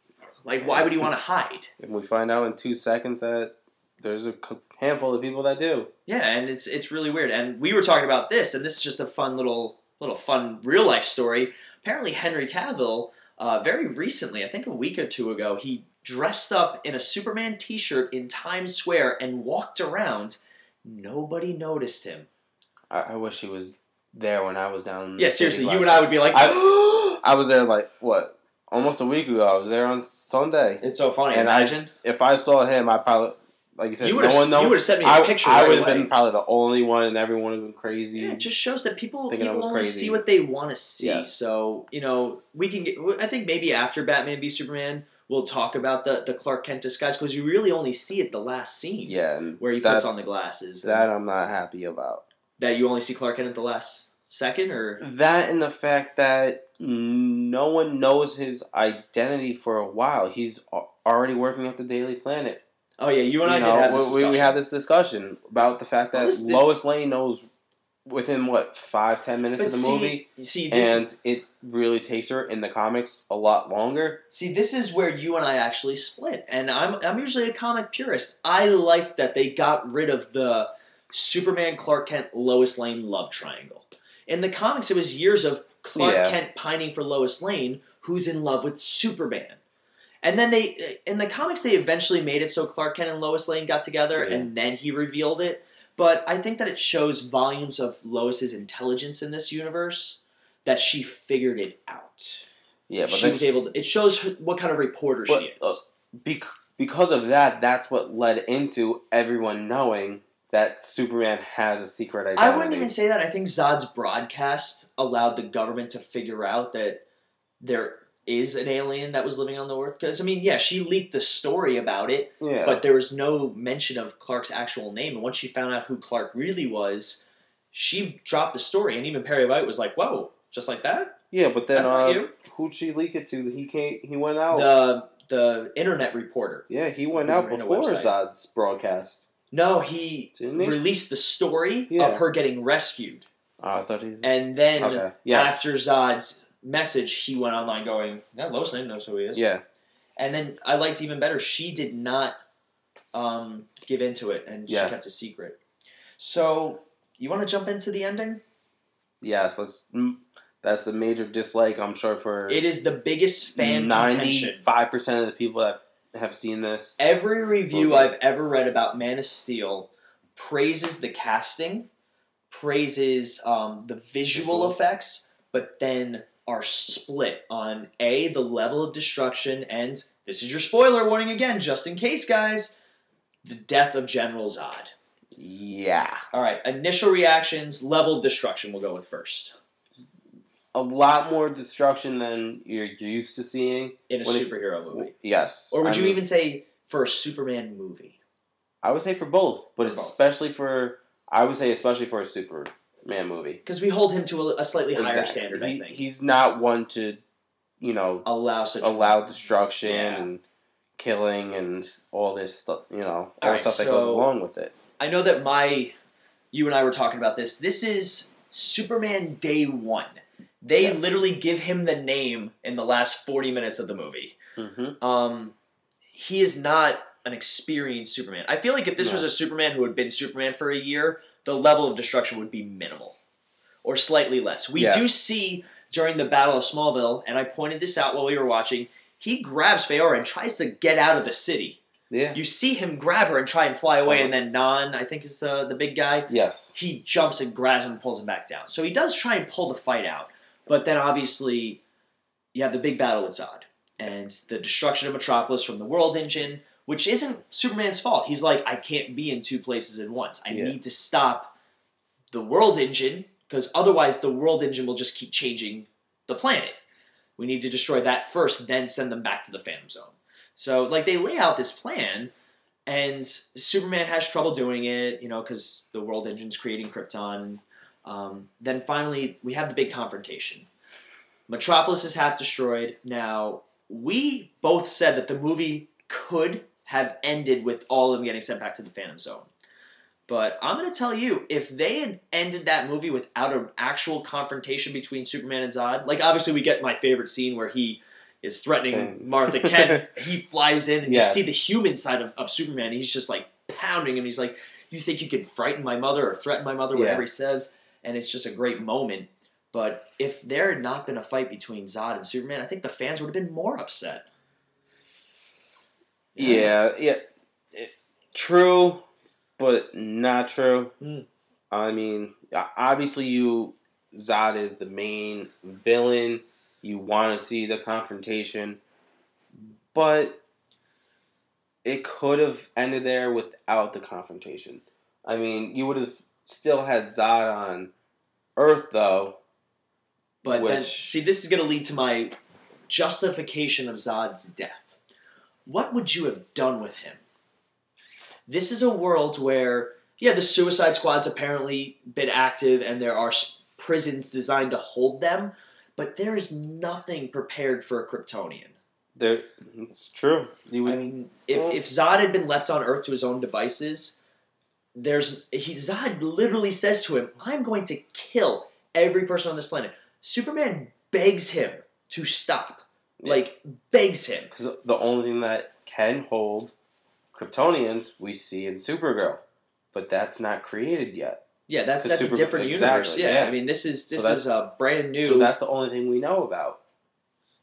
Like, why would he want to hide? [LAUGHS] And we find out in two seconds that there's a handful of people that do. Yeah, and it's it's really weird. And we were talking about this, and this is just a fun little little fun real life story. Apparently, Henry Cavill, uh, very recently, I think a week or two ago, he dressed up in a Superman T-shirt in Times Square and walked around. Nobody noticed him. I, I wish he was there when I was down. in the Yeah, seriously, you and I would be like, [GASPS] I was there like what, almost a week ago. I was there on Sunday. it's so funny. And I- Imagine If I saw him, I probably, like you said, you would no have one knows. you would have sent me a I, picture. I right would have been probably the only one, and everyone would have been crazy. Yeah, it just shows that people people only crazy. see what they want to see. Yeah. So you know, we can get. I think maybe after Batman v Superman, we'll talk about the the Clark Kent disguise because you really only see it the last scene yeah, where he that, puts on the glasses. that I'm not happy about. that you only see Clark Kent at the last second, or That and the fact that no one knows his identity for a while. He's already working at the Daily Planet. Oh yeah, you and I You did know, have this we, we had this discussion about the fact that Well, Lois Lane knows within what five ten minutes But of the see, movie, see, this and it really takes her in the comics a lot longer. See, this is where you and I actually split. And I'm I'm usually a comic purist. I like that they got rid of the Superman, Clark Kent, Lois Lane love triangle. In the comics, it was years of Clark Yeah. Kent pining for Lois Lane, who's in love with Superman. And then they, in the comics, they eventually made it so Clark Kent and Lois Lane got together, Yeah. and then he revealed it. But I think that it shows volumes of Lois's intelligence in this universe that she figured it out Yeah, but she was able to. It shows her, what kind of reporter But, she is. uh, bec- because of that, that's what led into everyone knowing that Superman has a secret identity. I wouldn't even say that. I think Zod's broadcast allowed the government to figure out that there is an alien that was living on the Earth. Because I mean, yeah, she leaked the story about it, yeah, but there was no mention of Clark's actual name. And once she found out who Clark really was, she dropped the story. And even Perry White was like, "Whoa, just like that? yeah, but then uh, you." who'd she leak it to? He came. He went out. The the internet reporter. yeah, he went out before. Zod's broadcast. No, he he? released the story Yeah. of her getting rescued. Oh, I thought he. And then okay. Yes. after Zod's message, he went online going, "Yeah, Lois Lane knows who he is." yeah. And then I liked even better. She did not um, give into it, and Yeah. she kept a secret. So you want to jump into the ending? Yes. Let's. mm, That's the major dislike. I'm sure for It is the biggest fan ninety-five percent of the people that have seen this. Every review Okay. I've ever read about Man of Steel praises the casting, praises um, the visual Visuals. effects, but then are split on A, the level of destruction, and this is your spoiler warning again, just in case, guys the death of General Zod. Yeah. All right, initial reactions, level of destruction, we'll go with first A lot more destruction than you're used to seeing. in a When it- superhero movie. Yes. Or would I you mean, even say for a Superman movie? I would say for both, but For both. especially for I would say especially for a Superman movie. Because we hold him to a, a slightly higher Exactly. standard, I think. He's not one to, you know, Allow such allow destruction Yeah. and killing and all this stuff. You know, all, All the right, stuff that goes along with it. I know that my, you and I were talking about this. This is Superman Day One. They Yes. literally give him the name in the last forty minutes of the movie. hmm Um, he is not an experienced Superman. I feel like if this No. was a Superman who had been Superman for a year, the level of destruction would be minimal, or slightly less. We Yeah. do see during the Battle of Smallville, and I pointed this out while we were watching. He grabs Faora and tries to get out of the city. Yeah. You see him grab her and try and fly away, Uh-huh. and then Non, I think is uh, the big guy, Yes. he jumps and grabs him and pulls him back down. So he does try and pull the fight out, but then obviously you have the big battle with Zod and the destruction of Metropolis from the World Engine, which isn't Superman's fault. He's like, I can't be in two places at once. I Yeah. need to stop the World Engine because otherwise the World Engine will just keep changing the planet. We need to destroy that first, then send them back to the Phantom Zone. So, like, they lay out this plan, and Superman has trouble doing it, you know, because the World Engine's creating Krypton. Um, then finally, we have the big confrontation. Metropolis is half destroyed. Now, we both said that the movie could have ended with all of them getting sent back to the Phantom Zone. But I'm going to tell you, if they had ended that movie without an actual confrontation between Superman and Zod, like obviously we get my favorite scene where he is threatening Same. [LAUGHS] Martha Kent. [LAUGHS] he flies in and Yes. you see the human side of, of Superman. He's just like pounding him. He's like, You think you can frighten my mother or threaten my mother, whatever Yeah. he says. And it's just a great moment. But if there had not been a fight between Zod and Superman, I think the fans would have been more upset. Yeah. Yeah. It- true, but not true. Hmm. I mean, obviously, you Zod is the main villain. You want to see the confrontation, but it could have ended there without the confrontation. I mean, you would have still had Zod on Earth, though. But then, see, this is going to lead to my justification of Zod's death. What would you have done with him? This is a world where, yeah, the Suicide Squad's apparently been active and there are prisons designed to hold them, but there is nothing prepared for a Kryptonian. There, it's true. You I mean, if, Well- if Zod had been left on Earth to his own devices, there's he Zod literally says to him, "I'm going to kill every person on this planet." Superman begs him to stop, Yeah. like begs him. Because the only thing that can hold Kryptonians we see in Supergirl, but that's not created yet. Yeah, that's that's super- a different universe. exactly, Yeah, yeah. I mean this is this that's- is a brand new. So that's the only thing we know about.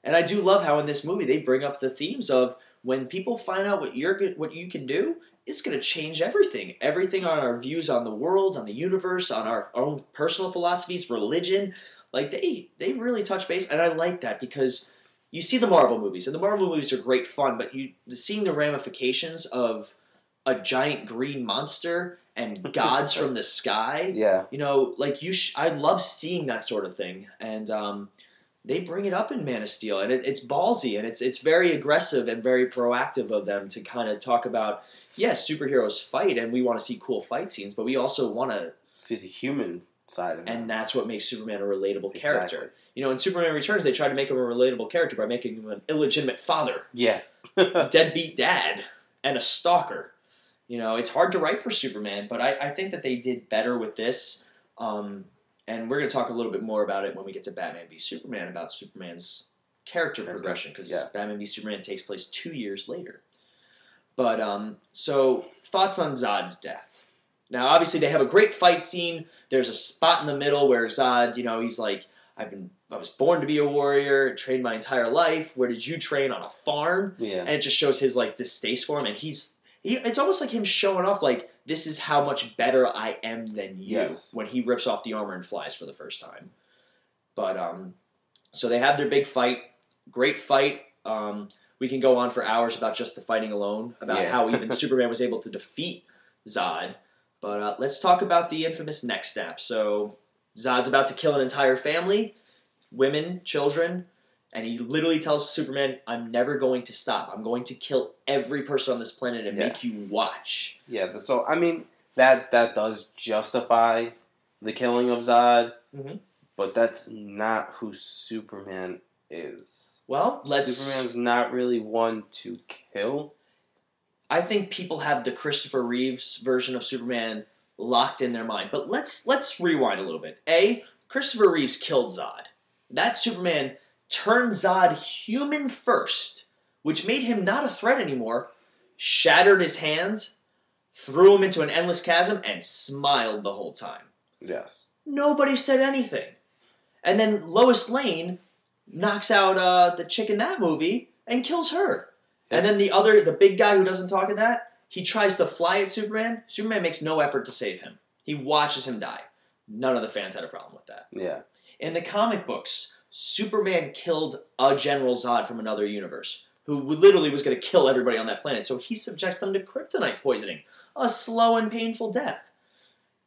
And I do love how in this movie they bring up the themes of when people find out what you're what you can do, it's going to change everything. Everything on our views on the world, on the universe, on our own personal philosophies, religion. Like they they really touch base, and I like that because you see the Marvel movies, and the Marvel movies are great fun, but you seeing the ramifications of a giant green monster and [LAUGHS] gods from the sky Yeah. you know, like you, sh- I love seeing that sort of thing, and um, they bring it up in Man of Steel, and it, it's ballsy, and it's it's very aggressive and very proactive of them to kind of talk about, yes, superheroes fight, and we want to see cool fight scenes, but we also want to, See the human side of it. and that's what makes Superman a relatable character. Exactly. You know, in Superman Returns, they tried to make him a relatable character by making him an illegitimate father, Yeah. [LAUGHS] deadbeat dad, and a stalker. You know, it's hard to write for Superman, but I, I think that they did better with this. Um, and we're going to talk a little bit more about it when we get to Batman v Superman about Superman's character Character, progression because yeah. Batman v Superman takes place two years later. But um, so thoughts on Zod's death? Now, obviously, they have a great fight scene. There's a spot in the middle where Zod, you know, he's like, "I've been, I was born to be a warrior, trained my entire life. Where did you train on a farm?" Yeah. and it just shows his like distaste for him and he's he, it's almost like him showing off like this is how much better i am than you Yes. when he rips off the armor and flies for the first time but um so they have their big fight great fight um we can go on for hours about just the fighting alone about Yeah. how even [LAUGHS] superman was able to defeat zod but uh, let's talk about the infamous next step so zod's about to kill an entire family women children and he literally tells Superman, "I'm never going to stop. I'm going to kill every person on this planet and Yeah. make you watch." Yeah. So I mean that that does justify the killing of Zod, Mhm. but that's not who Superman is. Well, let's. Superman's not really one to kill. I think people have the Christopher Reeves version of Superman locked in their mind, but let's let's rewind a little bit. A. Christopher Reeves killed Zod. That Superman turned Zod human first, which made him not a threat anymore. Shattered his hands, threw him into an endless chasm, and smiled the whole time. Yes. Nobody said anything. And then Lois Lane knocks out uh, the chick in that movie and kills her. And then the other, the big guy who doesn't talk in that, he tries to fly at Superman. Superman makes no effort to save him. He watches him die. None of the fans had a problem with that. Yeah. In the comic books, Superman killed a General Zod from another universe who literally was going to kill everybody on that planet. So he subjects them to kryptonite poisoning, a slow and painful death.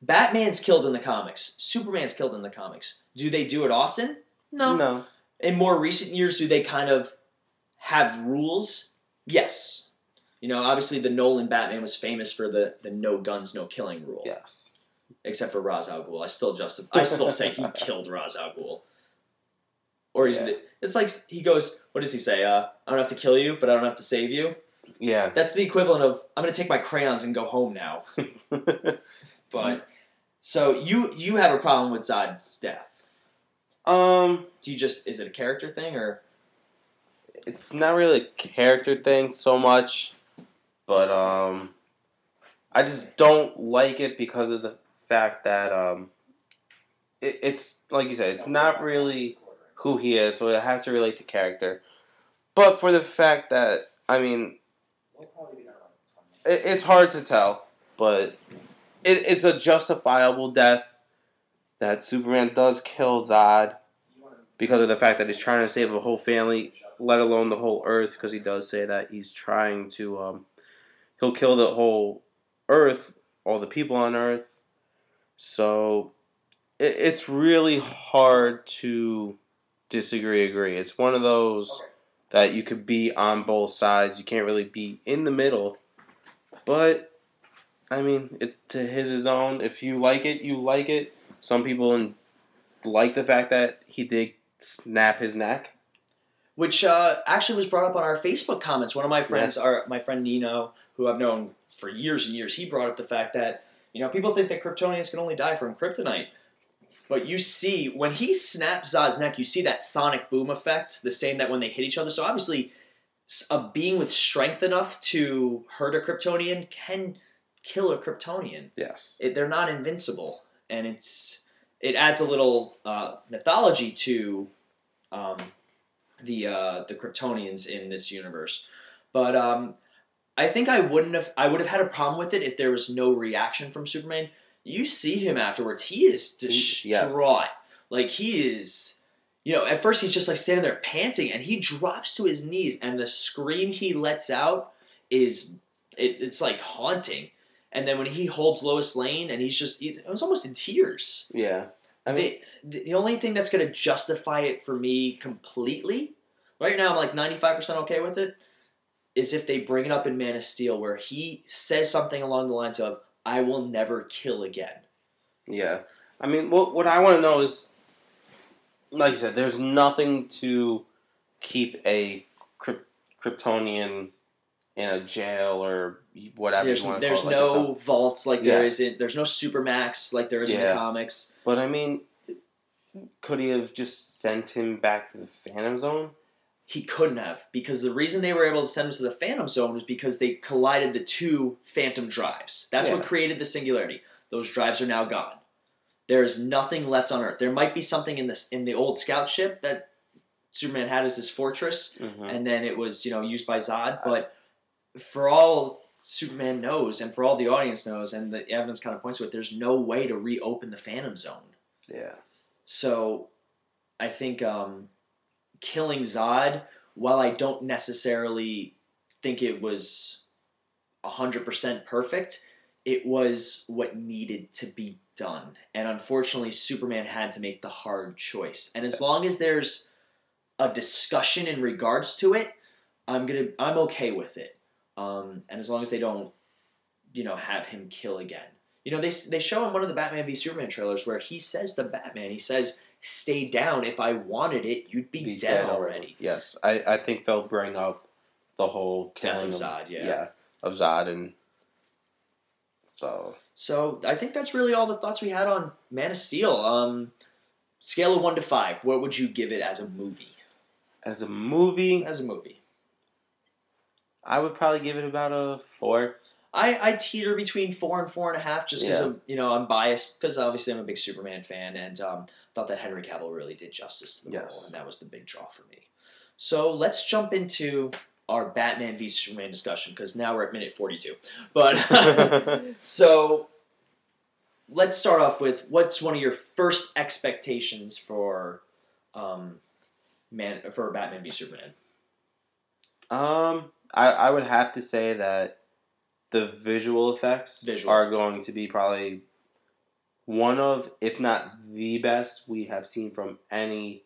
Batman's killed in the comics. Superman's killed in the comics. Do they do it often? No. No. In more recent years, do they kind of have rules? Yes. You know, obviously the Nolan Batman was famous for the, the no guns, no killing rule Yes. except for Ra's al Ghul. I still just I still say he [LAUGHS] killed Ra's al Ghul. Or he's Yeah. it's like he goes, what does he say? Uh, I don't have to kill you, but I don't have to save you. Yeah. That's the equivalent of I'm gonna take my crayons and go home now. [LAUGHS] But so you you have a problem with Zod's death? um, Do you just is it a character thing or it's not really a character thing so much, but um, I just don't like it because of the fact that um, it, it's like you said, it's not really who he is, so it has to relate to character. But for the fact that I mean, it, it's hard to tell, but it, it's a justifiable death that Superman does kill Zod because of the fact that he's trying to save a whole family, let alone the whole Earth, because he does say that he's trying to, um, he'll kill the whole Earth, all the people on Earth. So it, it's really hard to disagree, agree. It's one of those that you could be on both sides. You can't really be in the middle. But I mean, it to his his own. If you like it, you like it. Some people like the fact that he did snap his neck. which uh, actually was brought up on our Facebook comments. One of my friends, Yes. our my friend Nino, who I've known for years and years, he brought up the fact that You know, people think that Kryptonians can only die from kryptonite. But you see, when he snaps Zod's neck, you see that sonic boom effect, the same that when they hit each other. So obviously, a being with strength enough to hurt a Kryptonian can kill a Kryptonian. Yes. It, they're not invincible, and it's it adds a little uh, mythology to um, the uh, the Kryptonians in this universe. But um, I think I wouldn't have I would have had a problem with it if there was no reaction from Superman. You see him afterwards; he is He- yes. Like he is. You know, at first he's just like standing there panting, and he drops to his knees, and the scream he lets out is it, it's like haunting. And then when he holds Lois Lane, and he's just he's, it was almost in tears. Yeah. I mean, the, the only thing that's going to justify it for me completely, right now I'm like 95% okay with it, is if they bring it up in Man of Steel where he says something along the lines of, I will never kill again. yeah. I mean, what what I want to know is, like I said, there's nothing to keep a Kryptonian in a jail or whatever There's, you want to there's like, no vaults like there in there's no Supermax like there is in the comics. But I mean, could he have just sent him back to the Phantom Zone? He couldn't have because the reason they were able to send him to the Phantom Zone was because they collided the two Phantom drives. That's Yeah. what created the singularity. Those drives are now gone. There is nothing left on Earth. There might be something in this in the old scout ship that Superman had as his fortress, Mm-hmm. and then it was you know used by Zod. But for all Superman knows, and for all the audience knows, and the evidence kind of points to it, there's no way to reopen the Phantom Zone. Yeah. So I think um, killing Zod, while I don't necessarily think it was 100% perfect, it was what needed to be done. And unfortunately, Superman had to make the hard choice. And as Yes. long as there's a discussion in regards to it, I'm gonna I'm okay with it. Um, and as long as they don't, you know, have him kill again. You know, they they show in one of the Batman v Superman trailers where he says to Batman, he says, "Stay down. If I wanted it, you'd be, Be dead, dead already." Yes, I, I think they'll bring up the whole Death killing of Zod, yeah. yeah, of Zod, and so So I think that's really all the thoughts we had on Man of Steel. Um, scale of one to five, what would you give it as a movie? as a movie, As a movie, I would probably give it about a four. I, I teeter between four and four and a half, just because Yeah. you know I'm biased because obviously I'm a big Superman fan and um, thought that Henry Cavill really did justice to the Yes. role, and that was the big draw for me. So let's jump into our Batman v Superman discussion because now we're at minute forty-two. But [LAUGHS] [LAUGHS] so let's start off with what's one of your first expectations for um, man for Batman v Superman? Um, I, I would have to say that the visual effects Visual. are going to be probably one of, if not the best we have seen from any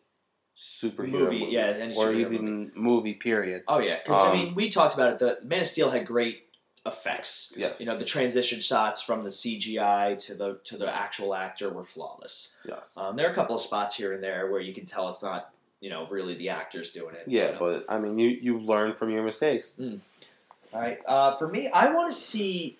superhero Movie, movie, yeah, any or even movie. Period. Oh yeah, because I Um, mean we talked about it. The Man of Steel had great effects. Yes. You know the transition shots from the CGI to the to the actual actor were flawless. yes. Um, there are a couple of spots here and there where you can tell it's not you know really the actors doing it. Yeah, uh, but I mean, you you learn from your mistakes. All right. Uh, for me, I want to see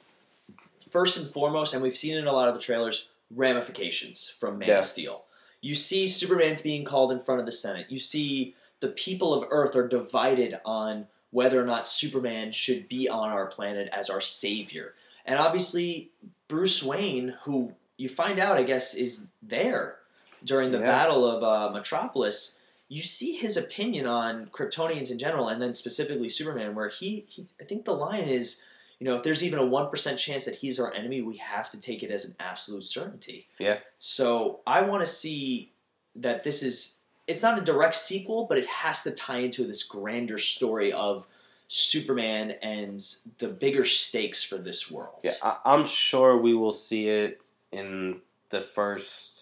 first and foremost, and we've seen in a lot of the trailers, ramifications from Man Yeah. of Steel. You see Superman's being called in front of the Senate. You see the people of Earth are divided on whether or not Superman should be on our planet as our savior. And obviously, Bruce Wayne, who you find out, I guess, is there during the Yeah. Battle of uh, Metropolis. You see his opinion on Kryptonians in general, and then specifically Superman, where he, he I think the line is, you know, if there's even a one percent chance that he's our enemy, we have to take it as an absolute certainty. Yeah. So I want to see that this is it's not a direct sequel, but it has to tie into this grander story of Superman and the bigger stakes for this world. Yeah, I, I'm sure we will see it in the first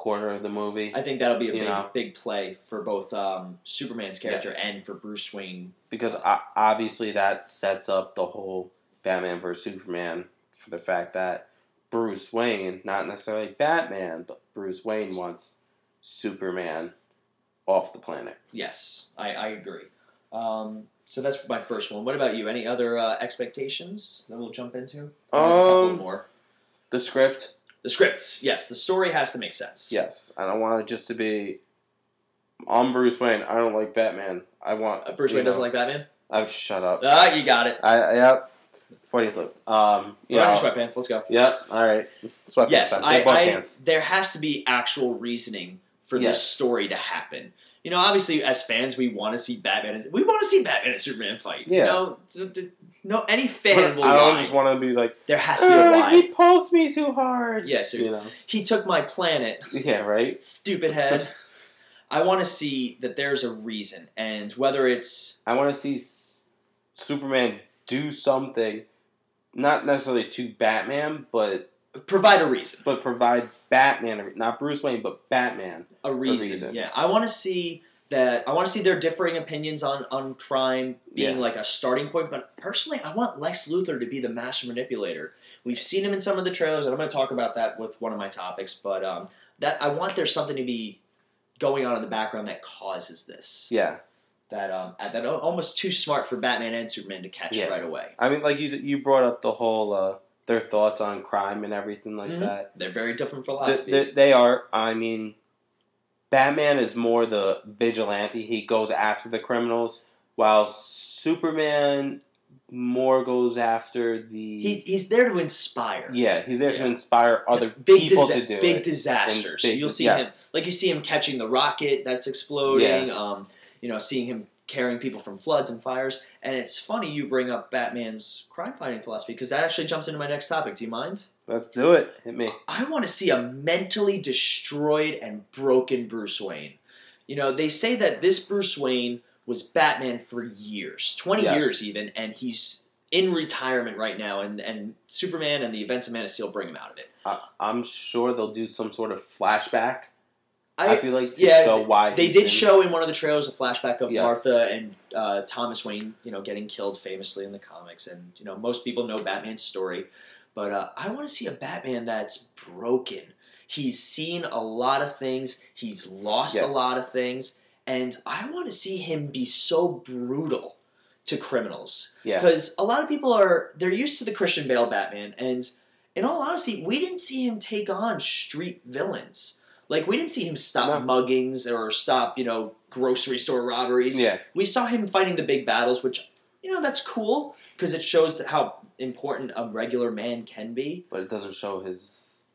quarter of the movie I think that'll be a big, know. big play for both um, Superman's character Yes. and for Bruce Wayne. because o- obviously that sets up the whole Batman vs Superman for the fact that Bruce Wayne, not necessarily Batman, but Bruce Wayne wants Superman off the planet. Yes, I, I agree. Um, so that's my first one. What about you? Any other uh, expectations that we'll jump into? Have a couple Um, more. The script, The scripts, yes, the story has to make sense. yes. I don't want it just to be. I'm Bruce Wayne. I don't like Batman. I want Uh, Bruce Wayne doesn't like Batman. I'm shut up. Ah, you got it. I yep. Funny flip. Um. yeah. Sweatpants. Let's go. Yep. All right. Sweatpants. Yes. I, I there has to be actual reasoning for Yes. this story to happen. You know, obviously, as fans, we want to see Batman. And, we want to see Batman and Superman fight. You Yeah. know, D- d- no, any fan will I don't lie. just want to be like. There has to be a "Uh, why. he poked me too hard. Yeah, seriously. You know. He took my planet. Yeah. Right. [LAUGHS] Stupid head. I want to see that there's a reason, and whether it's I want to see S- Superman do something, not necessarily to Batman, but provide a reason. but provide Batman, a- not Bruce Wayne, but Batman. A reason. reason. Yeah, I want to see that. I want to see their differing opinions on on crime being Yeah. like a starting point. But personally, I want Lex Luthor to be the master manipulator. We've seen him in some of the trailers, and I'm going to talk about that with one of my topics. But um, that I want there's something to be going on in the background that causes this. Yeah, That um, that almost too smart for Batman and Superman to catch Yeah. right away. I mean, like you you brought up the whole uh, their thoughts on crime and everything like Mhm. that. They're very different philosophies. th- they are. I mean, Batman is more the vigilante. He goes after the criminals, while Superman more goes after the. he, he's there to inspire. yeah, he's there to inspire other big people disa- to do big it. disasters. Big- You'll see yes. him like you see him catching the rocket that's exploding. Um, you know, seeing him carrying people from floods and fires. And it's funny you bring up Batman's crime fighting philosophy because that actually jumps into my next topic. Do you mind? Let's do it. Hit me. I want to see a mentally destroyed and broken Bruce Wayne. You know, they say that this Bruce Wayne was Batman for years, 20 Yes. years even, and he's in retirement right now, and, and Superman and the events of Man of Steel bring him out of it. I, I'm sure they'll do some sort of flashback. I, I, feel like to yeah, show why They did in- show in one of the trailers a flashback of Yes. Martha and uh, Thomas Wayne, you know, getting killed famously in the comics, and you know most people know Batman's story, but uh, I want to see a Batman that's broken. He's seen a lot of things. He's lost Yes. a lot of things, and I want to see him be so brutal to criminals Yeah, because a lot of people are they're used to the Christian Bale Batman, and in all honesty, we didn't see him take on street villains. Like we didn't see him stop No. muggings or stop, you know, grocery store robberies. yeah, We saw him fighting the big battles, which you know that's cool because it shows how important a regular man can be. but it doesn't show his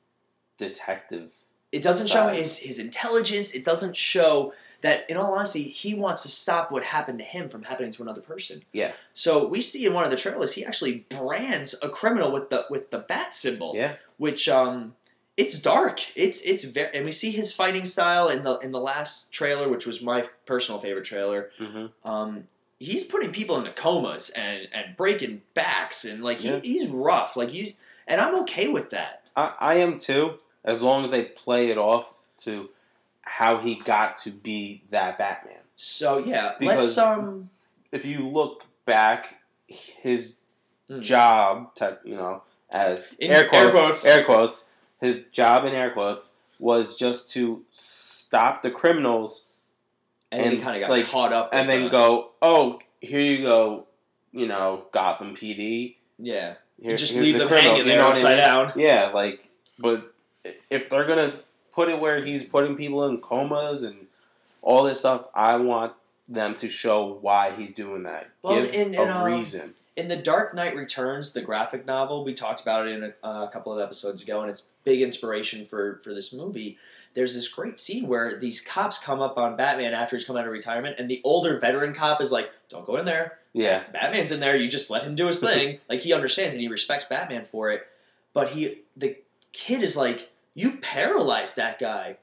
detective. It doesn't show his his intelligence. It doesn't show that, in all honesty, he wants to stop what happened to him from happening to another person. Yeah. So we see in one of the trailers, he actually brands a criminal with the with the bat symbol. Yeah, which um it's dark it's it's very and we see his fighting style in the in the last trailer which was my personal favorite trailer hmm um he's putting people into comas and and breaking backs and like he, Yeah. he's rough like you and i'm okay with that I, I am too. As long as they play it off to how he got to be that Batman. so yeah Because- let's um If you look back, his Mm. job, to, you know, as in air quotes, air quotes air quotes, his job in air quotes was just to stop the criminals and, and, kind of got like, caught up and then the- go, oh, here you go, you know, Gotham PD. yeah Here, just leave the them criminal," hanging you there know what I upside mean? down Yeah, like, but if they're gonna put it where he's putting people in comas and all this stuff, I want them to show why he's doing that. Well, Give and- a um, reason. In the Dark Knight Returns, the graphic novel, we talked about it in a, uh, a couple of episodes ago, and it's big inspiration for for this movie. There's this great scene where these cops come up on Batman after he's come out of retirement, and the older veteran cop is like, "Don't go in there. Yeah, Batman's in there. You just let him do his [LAUGHS] thing." like he understands and he respects Batman for it. But he, the kid, is like, "You paralyzed that guy,"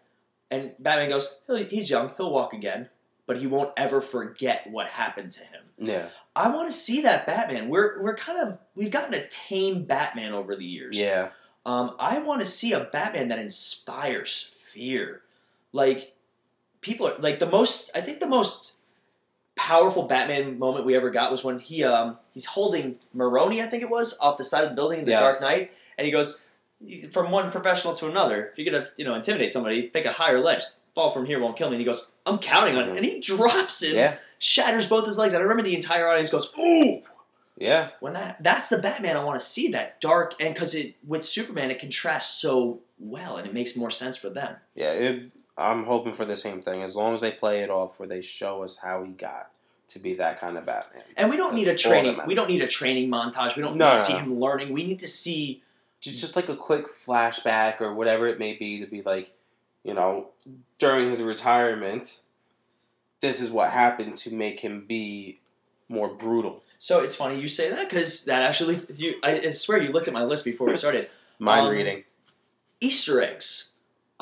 and Batman goes, "He's young. He'll walk again." But he won't ever forget what happened to him. yeah, I want to see that Batman. We're we're kind of we've gotten a tame Batman over the years. yeah, Um, I want to see a Batman that inspires fear. Like people are like the most. I think the most powerful Batman moment we ever got was when he um he's holding Maroni, I think it was, off the side of the building in the Yes. Dark Knight, and he goes from one professional to another. If you're gonna you know intimidate somebody, pick a higher ledge. Fall from here won't kill me. And he goes, I'm counting on it, and he mm-hmm. drops him yeah. shatters both his legs. And I remember the entire audience goes, "Ooh!" Yeah. When that that's the Batman I want to see. That dark and because it with Superman it contrasts so well and it makes more sense for them. Yeah. It, I'm hoping for the same thing. As long as they play it off where they show us how he got to be that kind of Batman. And we don't need a That's all that training. We don't need a training montage. We don't No, need to no, see no. him learning. We need to see. Just just like a quick flashback or whatever it may be to be like, you know, during his retirement, this is what happened to make him be more brutal. So it's funny you say that because that actually leads- you. I, I swear you looked at my list before we started. [LAUGHS] Mind Um, reading. Easter eggs.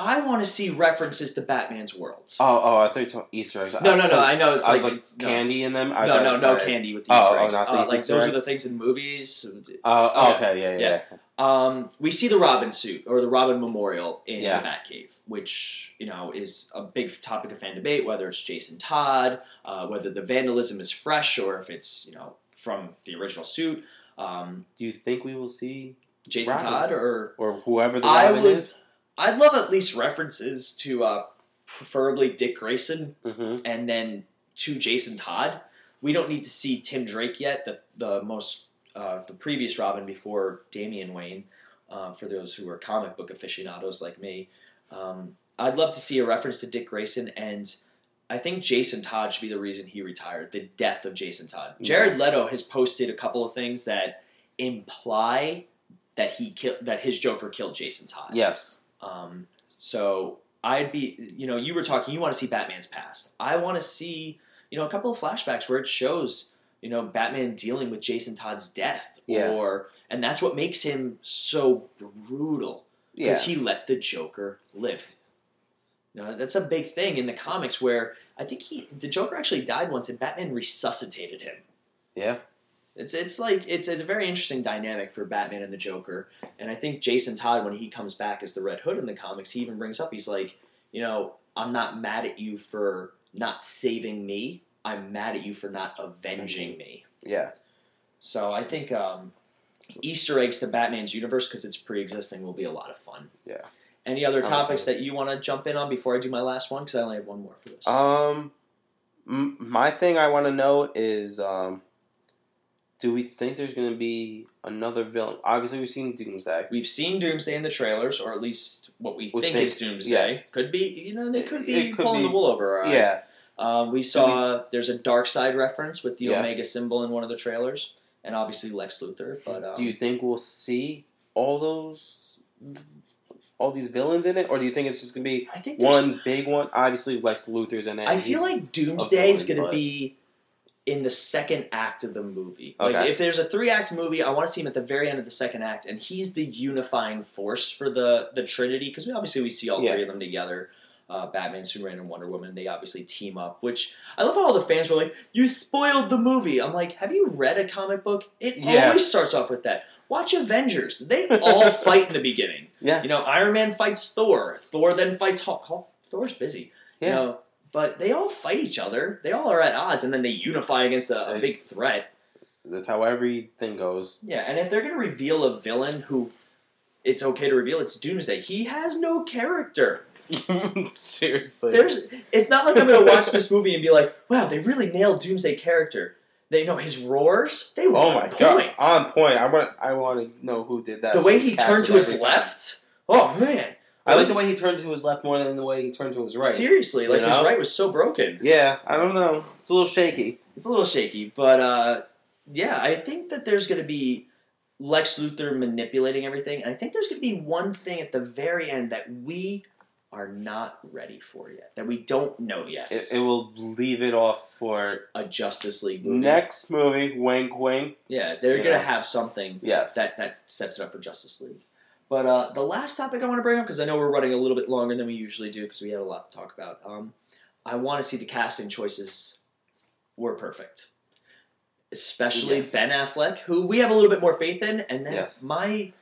I want to see references to Batman's worlds. Oh, oh, I thought you were talking Easter eggs. no, no, no. I know it's I like, like it's- no. candy in them. I No, no, no candy with Oh, Easter oh, eggs. not Uh, these like Easter those are the things in movies. Oh, okay, yeah, yeah. Yeah. yeah. Um, we see the Robin suit or the Robin Memorial in Yeah. the Batcave, which you know is a big topic of fan debate. Whether it's Jason Todd, uh, whether the vandalism is fresh or if it's you know from the original suit. Um, Do you think we will see Jason Robin. Todd or or whoever the I Robin would- is? I'd love at least references to uh, preferably Dick Grayson Mm-hmm. and then to Jason Todd. We don't need to see Tim Drake yet, the the most uh, the previous Robin before Damian Wayne. Uh, for those who are comic book aficionados like me, um, I'd love to see a reference to Dick Grayson, and I think Jason Todd should be the reason he retired. The death of Jason Todd. Jared Leto has posted a couple of things that imply that he killed that his Joker killed Jason Todd. Yes. Um, so I'd be, you know, you were talking, you want to see Batman's past. I want to see, you know, a couple of flashbacks where it shows, you know, Batman dealing with Jason Todd's death, Yeah. or and that's what makes him so brutal Yeah. because he let the Joker live. You know, that's a big thing in the comics where I think he, the Joker actually died once, and Batman resuscitated him. Yeah. It's it's like it's, it's a very interesting dynamic for Batman and the Joker, and I think Jason Todd when he comes back as the Red Hood in the comics, he even brings up he's like, you know, I'm not mad at you for not saving me. I'm mad at you for not avenging me. Yeah. So I think um, Easter eggs to Batman's universe because it's pre-existing will be a lot of fun. Yeah. Any other I'm topics that you want to jump in on before I do my last one? Because I only have one more for this. Um, m- my thing I want to know is, um, do we think there's going to be another villain? Obviously, we've seen Doomsday. We've seen Doomsday in the trailers, or at least what we, We think, think- is Doomsday. yes. Could be, you know, they could be could pulling be- the wool over our eyes. Yeah. Um, we saw there's a Darkseid reference with the Yeah. Omega symbol in one of the trailers, and obviously Lex Luthor. But um, Do you think we'll see all those, all these villains in it, or do you think it's just going to be I think one big one? Obviously, Lex Luthor's in it. I feel like Doomsday is going to but- be in the second act of the movie. Like Okay. if there's a three act movie, I want to see him at the very end of the second act, and he's the unifying force for the the Trinity because we obviously we see all Yeah. three of them together. Uh, Batman, Superman, and Wonder Woman. They obviously team up, which I love how all the fans were like, "You spoiled the movie." I'm like, "Have you read a comic book? It Yeah. always starts off with that. Watch Avengers. They all [LAUGHS] fight in the beginning. yeah, You know, Iron Man fights Thor. Thor then fights Hulk. Hulk Thor's busy. yeah. You know, but they all fight each other. They all are at odds, and then they unify against a, a big threat. That's how everything goes. Yeah, and if they're going to reveal a villain who it's okay to reveal, it's Doomsday. He has no character. [LAUGHS] Seriously. There's. It's not like I'm going to watch this [LAUGHS] movie and be like, "Wow, they really nailed Doomsday character." They know his roars. They were oh my god! On point. I want. I want to know who did that. the so way he turned to his time. left. Oh man! I like the way he turned to his left more than the way he turned to his right. Seriously, like You his right was so broken. Yeah, I don't know. It's a little shaky. It's a little shaky, but uh, yeah, I think that there's going to be Lex Luthor manipulating everything, and I think there's going to be one thing at the very end that we are not ready for yet, that we don't know yet. It, it will leave it off for a Justice League movie. next movie. Wink, wink. yeah, they're going to have something Yes. that that sets it up for Justice League. But uh, the last topic I want to bring up, because I know we're running a little bit longer than we usually do, because we had a lot to talk about. Um, I want to see the casting choices were perfect, especially Yes. Ben Affleck, who we have a little bit more faith in, and then Yes. my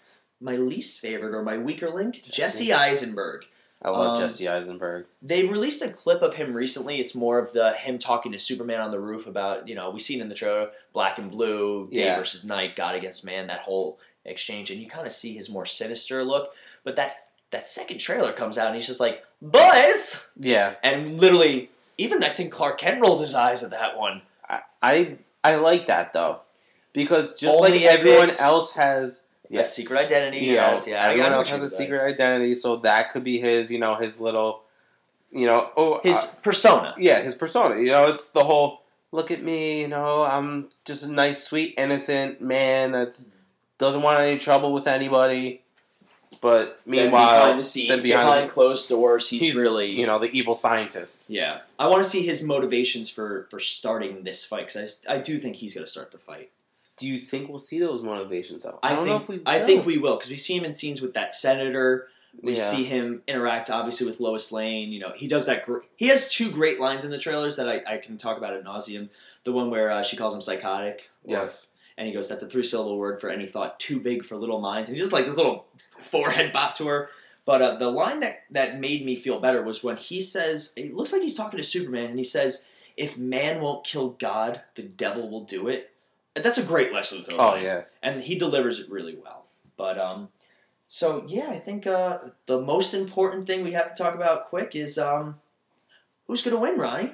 my least favorite or my weaker link, Jesse. Eisenberg. I love Um, Jesse Eisenberg. They released a clip of him recently. It's more of the him talking to Superman on the roof about you know we seen in the trailer black and blue, day Yeah. versus night, God against man, that whole exchange, and you kind of see his more sinister look. But that that second trailer comes out and he's just like boys, Yeah, and literally even I think Clark Kent rolled his eyes at that one. I, I I like that though. because just Only like everyone else has, Yeah, secret identity. you know, yeah. Everyone else has a secret identity, so that could be his, you know, his little, you know, oh, His uh, persona. yeah, his persona. You know, it's the whole look at me. You know, I'm just a nice, sweet, innocent man that doesn't want any trouble with anybody. But Then meanwhile, behind the scenes, then behind behind, the- closed doors, he's, he's, really you know, the evil scientist. Yeah, I want to see his motivations for for starting this fight because I, I do think he's going to start the fight. Do you think we'll see those motivations though? I, don't think know if we. I think we will because we see him in scenes with that senator. We Yeah. see him interact obviously with Lois Lane. You know, he does that. Gr- he has two great lines in the trailers that I, I can talk about at nauseum. The one where uh, she calls him psychotic. or- Yes. And he goes, "That's a three syllable word for any thought too big for little minds." And he just like this little forehead bop to her. But uh, the line that that made me feel better was when he says, "It looks like he's talking to Superman," and he says, "If man won't kill God, the devil will do it." And That's a great Lex Luthor Oh line yeah. and he delivers it really well. But um, so yeah, I think uh, the most important thing we have to talk about quick is um, who's gonna win, Ronnie?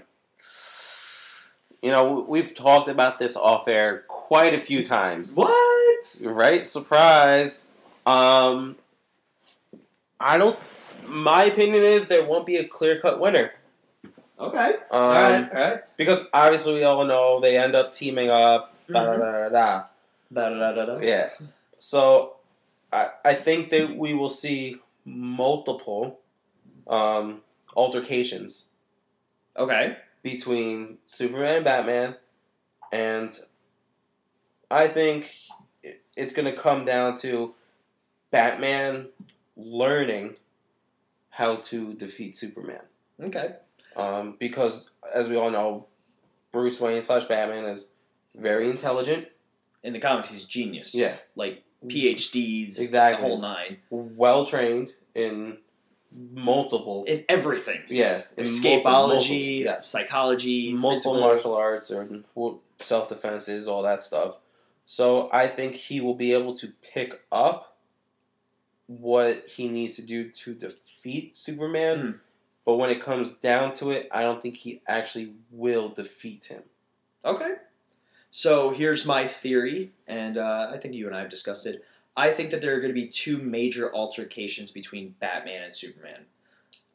You know, we've talked about this off air quite a few times. What? Right? Surprise. Um, I don't. My opinion is there won't be a clear cut winner. Okay. Um, all right. All right. Because obviously we all know they end up teaming up. Da, da, Mhm. da, da, Da-da-da-da-da. da. Yeah. So I I think that we will see multiple um, altercations Okay. Between Superman and Batman, and I think it's going to come down to Batman learning how to defeat Superman. Okay. Um, because, as we all know, Bruce Wayne slash Batman is very intelligent, In the comics, he's genius. Yeah. Like PhDs. Exactly. The whole nine. well trained in multiple, In everything. yeah, in Escapology, multiple- yes. psychology, multiple physical- martial arts or self defenses, all that stuff. So I think he will be able to pick up what he needs to do to defeat Superman. Mhm. But when it comes down to it, I don't think he actually will defeat him. Okay. So here's my theory, and uh, I think you and I have discussed it. I think that there are going to be two major altercations between Batman and Superman.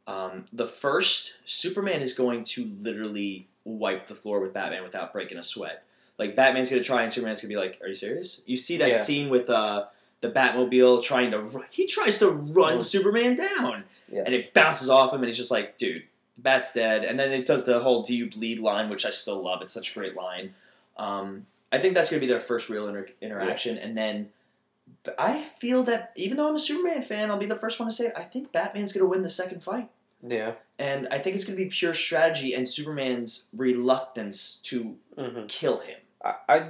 Um, the first, Superman is going to literally wipe the floor with Batman without breaking a sweat. Like Batman's going to try, and Superman's going to be like, "Are you serious?" You see that Yeah. scene with uh, the Batmobile trying to ru- he tries to run Mhm. Superman down, Yes. and it bounces off him, and he's just like, "Dude, Bat's dead." And then it does the whole "Do you bleed?" line, which I still love. It's such a great line. Um, I think that's going to be their first real inter- interaction, and then I feel that even though I'm a Superman fan, I'll be the first one to say it, I think Batman's going to win the second fight, yeah. and I think it's going to be pure strategy and Superman's reluctance to hmm kill him. I, I,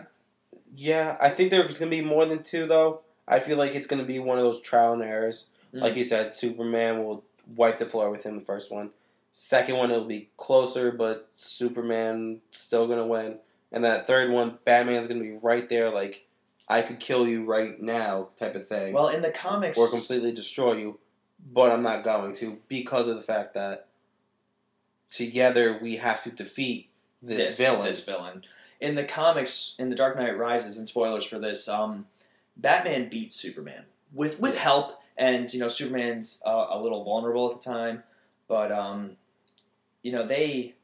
yeah, I think there's gonna be more than two though. I feel like it's gonna be one of those trial and errors. Mm. Like you said, Superman will wipe the floor with him the first one. Second one, it'll be closer, but Superman still gonna win. And that third one, Batman's gonna be right there, like I could kill you right now, type of thing, Well, in the comics, or completely destroy you, but I'm not going to because of the fact that together we have to defeat this, villain. This villain. In the comics, in the Dark Knight Rises, and spoilers for this, um, Batman beats Superman with with Yes. help, and you know Superman's uh, a little vulnerable at the time, but um, you know they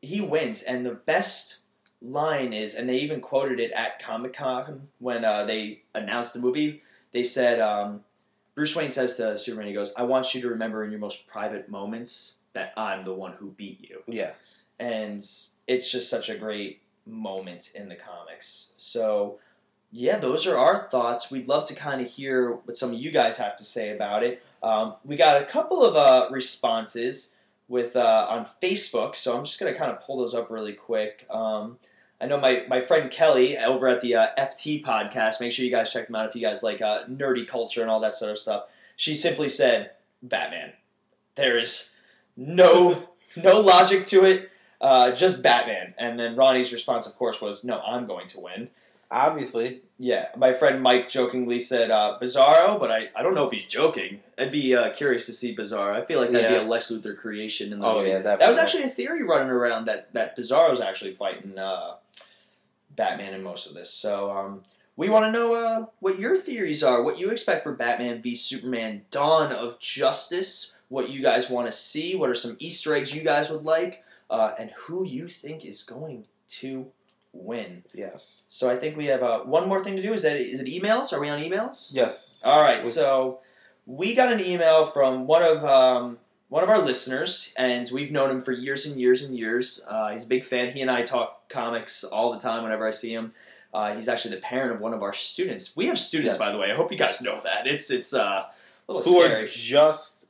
he wins, and the best line is, and they even quoted it at Comic Con when uh, they announced the movie. They said um, Bruce Wayne says to Superman, he goes, "I want you to remember in your most private moments that I'm the one who beat you." Yes. and it's just such a great moment in the comics. So, yeah, those are our thoughts. We'd love to kind of hear what some of you guys have to say about it. Um, we got a couple of uh, responses with uh, on Facebook, so I'm just gonna kind of pull those up really quick. Um, I know my, my friend Kelly over at the uh, FT podcast. Make sure you guys check them out if you guys like uh, nerdy culture and all that sort of stuff. She simply said, "Batman." There is no no logic to it. Uh, just Batman. And then Ronnie's response, of course, was, "No, I'm going to win." Obviously. Yeah, my friend Mike jokingly said uh, Bizarro, but I, I don't know if he's joking. I'd be uh, curious to see Bizarro. I feel like that'd Yeah. be a Lex Luthor creation in the Oh, movie. yeah, That was actually a theory running around that that Bizarro's actually fighting uh, Batman in most of this. So um, we want to know uh, what your theories are, what you expect for Batman v Superman: Dawn of Justice. What you guys want to see? What are some Easter eggs you guys would like? Uh, and who you think is going to win? Yes. So I think we have uh, one more thing to do. Is that is it emails? Are we on emails? Yes. All right, We- so we got an email from one of um, one of our listeners, and we've known him for years and years and years. Uh, he's a big fan. He and I talk comics all the time whenever I see him. Uh, he's actually the parent of one of our students. We have students, Yes. by the way. I hope you guys know that. It's it's uh, a little scary. Who scary. are just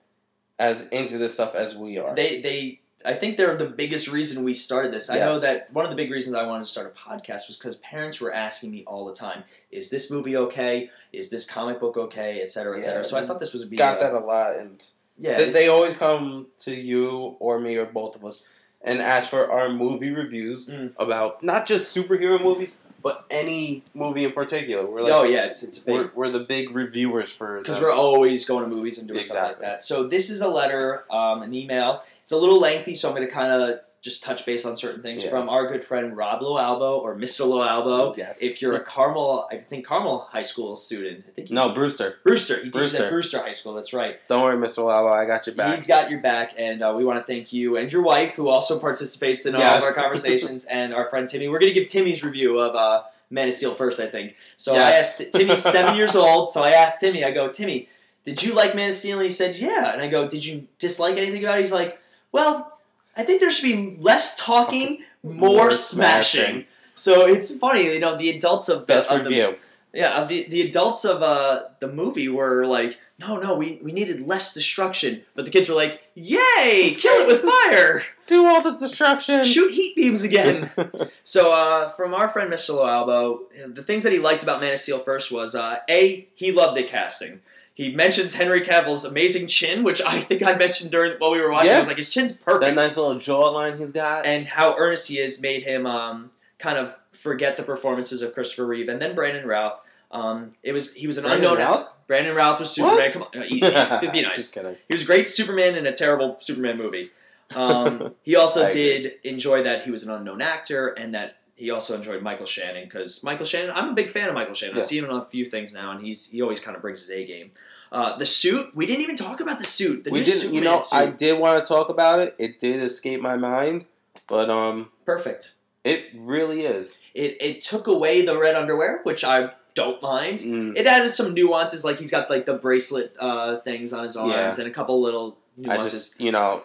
as into this stuff as we are. They they I think they're the biggest reason we started this. I know that one of the big reasons I wanted to start a podcast was because parents were asking me all the time, "Is this movie okay? Is this comic book okay?" Et cetera, et Yeah. So I thought this was a be got that a lot, and Yeah, they, they always come to you or me or both of us and ask for our movie reviews Mm. about not just superhero movies, but any movie in particular. We're like, oh yeah, it's it's we're, we're the big reviewers for because we're always going to movies and doing stuff like that. So this is a letter, um, an email. It's a little lengthy, so I'm going to kind of just touch base on certain things Yeah. from our good friend Rob Loalbo or Mr. Loalbo. yes. If you're a Carmel, I think Carmel High School student. I think he's no Brewster, Brewster. He teaches Brewster. at Brewster High School. That's right. don't worry, Mr. Lava, I got your back. He's got your back, and uh, we want to thank you and your wife, who also participates in all of our [LAUGHS] conversations, and our friend Timmy. We're going to give Timmy's review of uh, Man of Steel first, I think. So I asked Timmy's seven [LAUGHS] years old, so I asked Timmy. I go, Timmy, did you like Man of Steel? And he said, Yeah. And I go, Did you dislike anything about it? He's like, Well, I think there should be less talking, more, More smashing. smashing. So it's funny, you know, the adults of the, Best of the review. yeah, the the adults of uh, the movie were like, no, no, we, we needed less destruction, but the kids were like, yay, kill it with [LAUGHS] fire, Do all the destruction. shoot heat beams again. [LAUGHS] so uh, from our friend Mr. Loalbo, the things that he liked about Man of Steel first was uh, a he loved the casting. He mentions Henry Cavill's amazing chin, which I think I mentioned during while we were watching. I was like, his chin's perfect that nice little jawline he's got. and how earnest he is made him um, kind of forget the performances of Christopher Reeve and then Brandon Routh. Um, it was he was an Brandon unknown. Routh? Brandon Routh was Superman. Come on, uh, easy. [LAUGHS] It'd be nice. Just kidding. He was a great Superman in a terrible Superman movie. Um, [LAUGHS] he also did enjoy that he was an unknown actor and that he also enjoyed Michael Shannon because Michael Shannon. I'm a big fan of Michael Shannon. Yeah. I see him on a few things now, and he's he always kind of brings his A game. Uh, the suit. We didn't even talk about the suit. The we new didn't. Superman You know, suit. I did want to talk about it. It did escape my mind, but um, Perfect. it really is. It it took away the red underwear, which I don't mind. Mm, It added some nuances, like he's got like the bracelet uh, things on his arms Yeah. and a couple little I just, you know,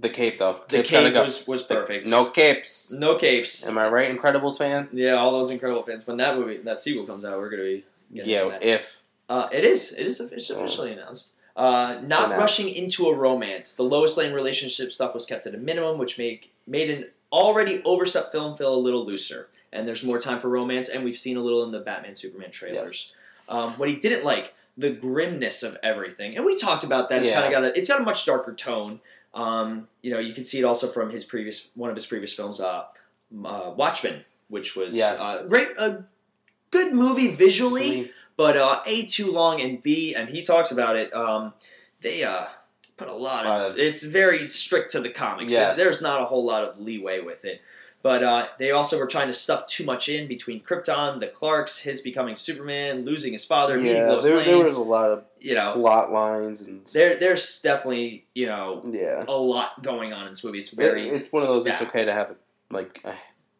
the cape though. the Cape's cape go. was, was perfect. No capes. no capes. Am I right, Incredibles fans? Yeah, all those incredible fans. When that movie, that sequel comes out, we're gonna be Yeah, if Uh, it is. It is offic- officially announced. Uh, not Announced. rushing into a romance. The Lois Lane relationship stuff was kept at a minimum, which make made an already overstuffed film feel a little looser. And there's more time for romance, and we've seen a little in the Batman Superman trailers. Um, what he didn't like, the grimness of everything, and we talked about that. It's Yeah. kind of got a it's got a much darker tone. Um, you know, you can see it also from his previous one of his previous films, uh, uh, Watchmen, which was Yes. uh, great, a good movie visually but uh, a too long and b and he talks about it um, they uh, put a lot of- it's very strict to the comics Yes. there's not a whole lot of leeway with it but uh, they also were trying to stuff too much in between Krypton, the Clarks, his becoming Superman, losing his father, meeting yeah, Lois there, Lane. there was a lot of you know, plot lines and there there's definitely you know yeah. a lot going on in this movie. It's very It- it's one of those. It's okay to have like uh,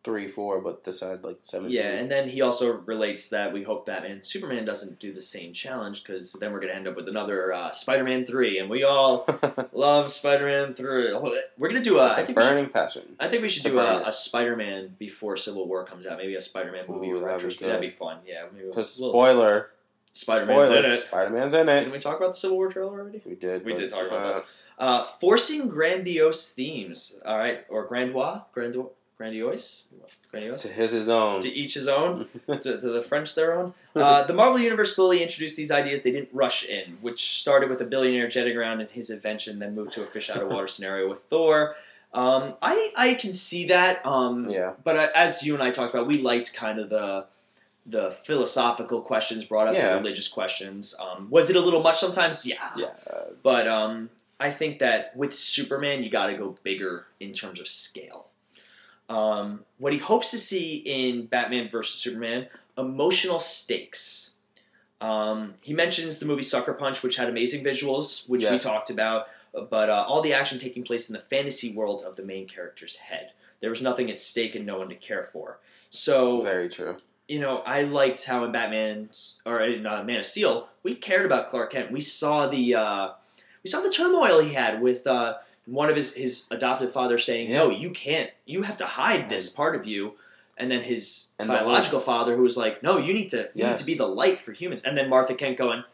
three, four, but this had like seventeen. Yeah, and then he also relates that we hope Batman Superman doesn't do the same challenge because then we're going to end up with another uh, Spider-Man three, and we all [LAUGHS] love Spider-Man three. We're going to do a. I think we should, burning passion. I think we should do a, a Spider-Man before Civil War comes out. Maybe a Spider-Man movie Ooh, that'd be. That'd be fun. Yeah, Because we'll- spoiler, Spider-Man's spoiler, in it. Spider-Man's in it. Didn't we talk about the Civil War trailer already? We did. We but, did talk about uh, that. Uh, forcing grandiose themes. All right, or grandois, grando, grandiose, grandiose. To his his own. To each his own. [LAUGHS] to, to the French their own. Uh, the Marvel Universe slowly introduced these ideas they didn't rush in, which started with a billionaire jetting around in his invention, then moved to a fish out of water [LAUGHS] scenario with Thor. Um, I I can see that, um, yeah. but uh, as you and I talked about, we liked kind of the the philosophical questions brought up, Yeah. the religious questions. Um, was it a little much sometimes? Yeah, Yeah. But um, I think that with Superman, you got to go bigger in terms of scale. Um, what he hopes to see in Batman vs Superman: emotional stakes. Um, he mentions the movie Sucker Punch, which had amazing visuals, which we talked about, but uh, all the action taking place in the fantasy world of the main character's head. There was nothing at stake and no one to care for. So Very true. you know, I liked how in Batman or in uh, Man of Steel, we cared about Clark Kent. We saw the uh, we saw the turmoil he had with uh, one of his his adoptive father saying, Yeah. "No, you can't. You have to hide this part of you." And then his And biological father, who was like, "No, you need to you need to be the light for humans." And then Martha Kent going,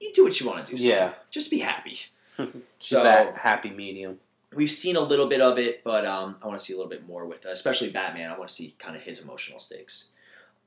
"You do what you want to do. son. Yeah. just be happy." [LAUGHS] [LAUGHS] So that happy medium. we've seen a little bit of it, but um, I want to see a little bit more with, uh, especially Batman. I want to see kind of his emotional stakes.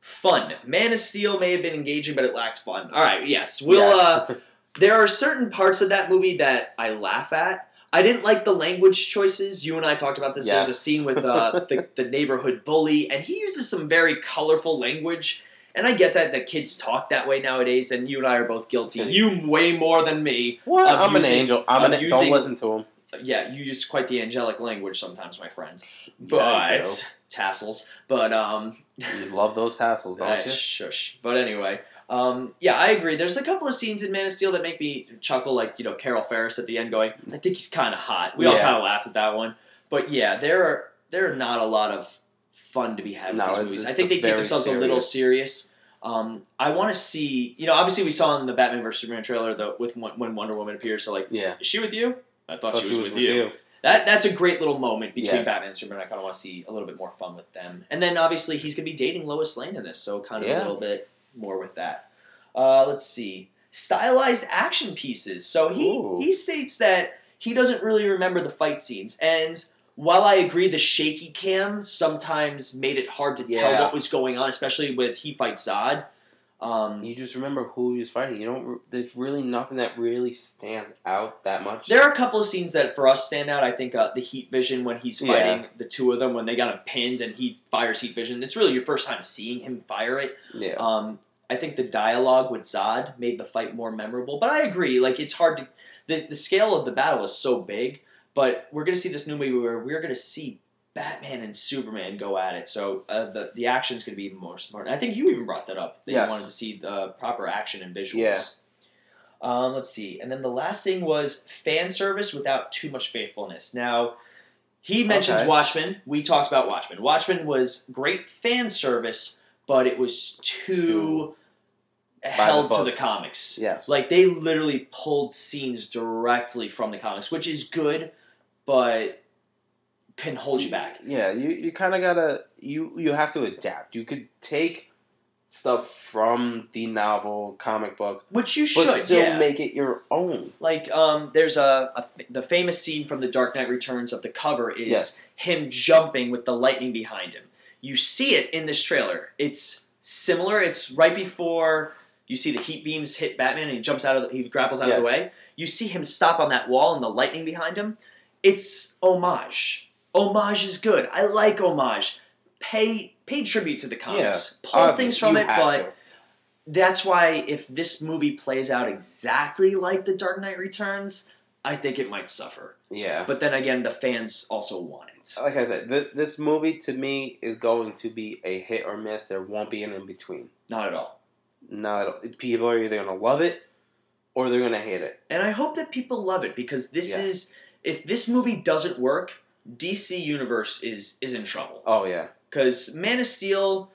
Fun. Man of Steel may have been engaging, but it lacked fun. All right, yes, we'll. Uh, Yes. there are certain parts of that movie that I laugh at. I didn't like the language choices. You and I talked about this. There's a scene with uh, [LAUGHS] the, the neighborhood bully, and he uses some very colorful language. And I get that the kids talk that way nowadays, and you and I are both guilty. You way more than me. what? I'm using- an angel. I'm, an. using- don't listen to him. Yeah, you use quite the angelic language sometimes, my friends. Yeah, But tassels. But um, You love those tassels, [LAUGHS] don't you? shush. But anyway, um, yeah, I agree. There's a couple of scenes in Man of Steel that make me chuckle, like you know Carol Ferris at the end going, "I think he's kind of hot." We all kind of laughed at that one. But yeah, there are there are not a lot of fun to be had with No, these it's- movies. I think they take themselves a little serious. Um, I want to see, you know, obviously we saw in the Batman vs Superman trailer the with when Wonder Woman appears. So like, Yeah. is she with you? I thought, Thought she was, with you. That that's a great little moment between Yes. Batman and Superman. I kind of want to see a little bit more fun with them. And then obviously he's gonna be dating Lois Lane in this, so kind of a little bit more with that. Uh, let's see, stylized action pieces. So he Ooh. he states that he doesn't really remember the fight scenes, and while I agree the shaky cam sometimes made it hard to tell Yeah. what was going on, especially with he fights Zod. Um, You just remember who he was fighting. You don't. There's really nothing that really stands out that much. There are a couple of scenes that for us stand out. I think uh, the heat vision when he's Yeah. fighting the two of them when they got him pinned and he fires heat vision. It's really your first time seeing him fire it. yeah. Um, I think the dialogue with Zod made the fight more memorable. But I agree, like it's hard to the the scale of the battle is so big. But we're gonna see this new movie where we're gonna see Batman and Superman go at it. So uh, the the action is gonna be even more smart. And I think you even brought that up that Yes. you wanted to see the proper action and visuals. Yeah. Um, let's see, and then the last thing was fan service without too much faithfulness. Now, he mentions Okay. Watchmen. We talked about Watchmen. Watchmen was great fan service, but it was too Too- held the to the comics. Yes. Like they literally pulled scenes directly from the comics, which is good, but can hold you back. Yeah, you, you kind of gotta you you have to adapt. You could take stuff from the novel comic book, Which you but should, still yeah. make it your own. Like, um, there's a, a the famous scene from The Dark Knight Returns of the cover is Yes. him jumping with the lightning behind him. You see it in this trailer. It's similar. It's right before you see the heat beams hit Batman and he jumps out of the, he grapples out of the way. You see him stop on that wall and the lightning behind him. It's homage. Homage is good. I like homage. Pay pay tribute to the comics. Pull Obvious, things from it, but to. that's why if this movie plays out exactly like The Dark Knight Returns, I think it might suffer. yeah. But then again, the fans also want it. Like I said, th- this movie to me is going to be a hit or miss. There won't be an in between. Not at all. Not at people are either gonna love it or they're gonna hate it. And I hope that people love it because this Yeah. is if this movie doesn't work, DC Universe is is in trouble. Oh yeah, Because Man of Steel,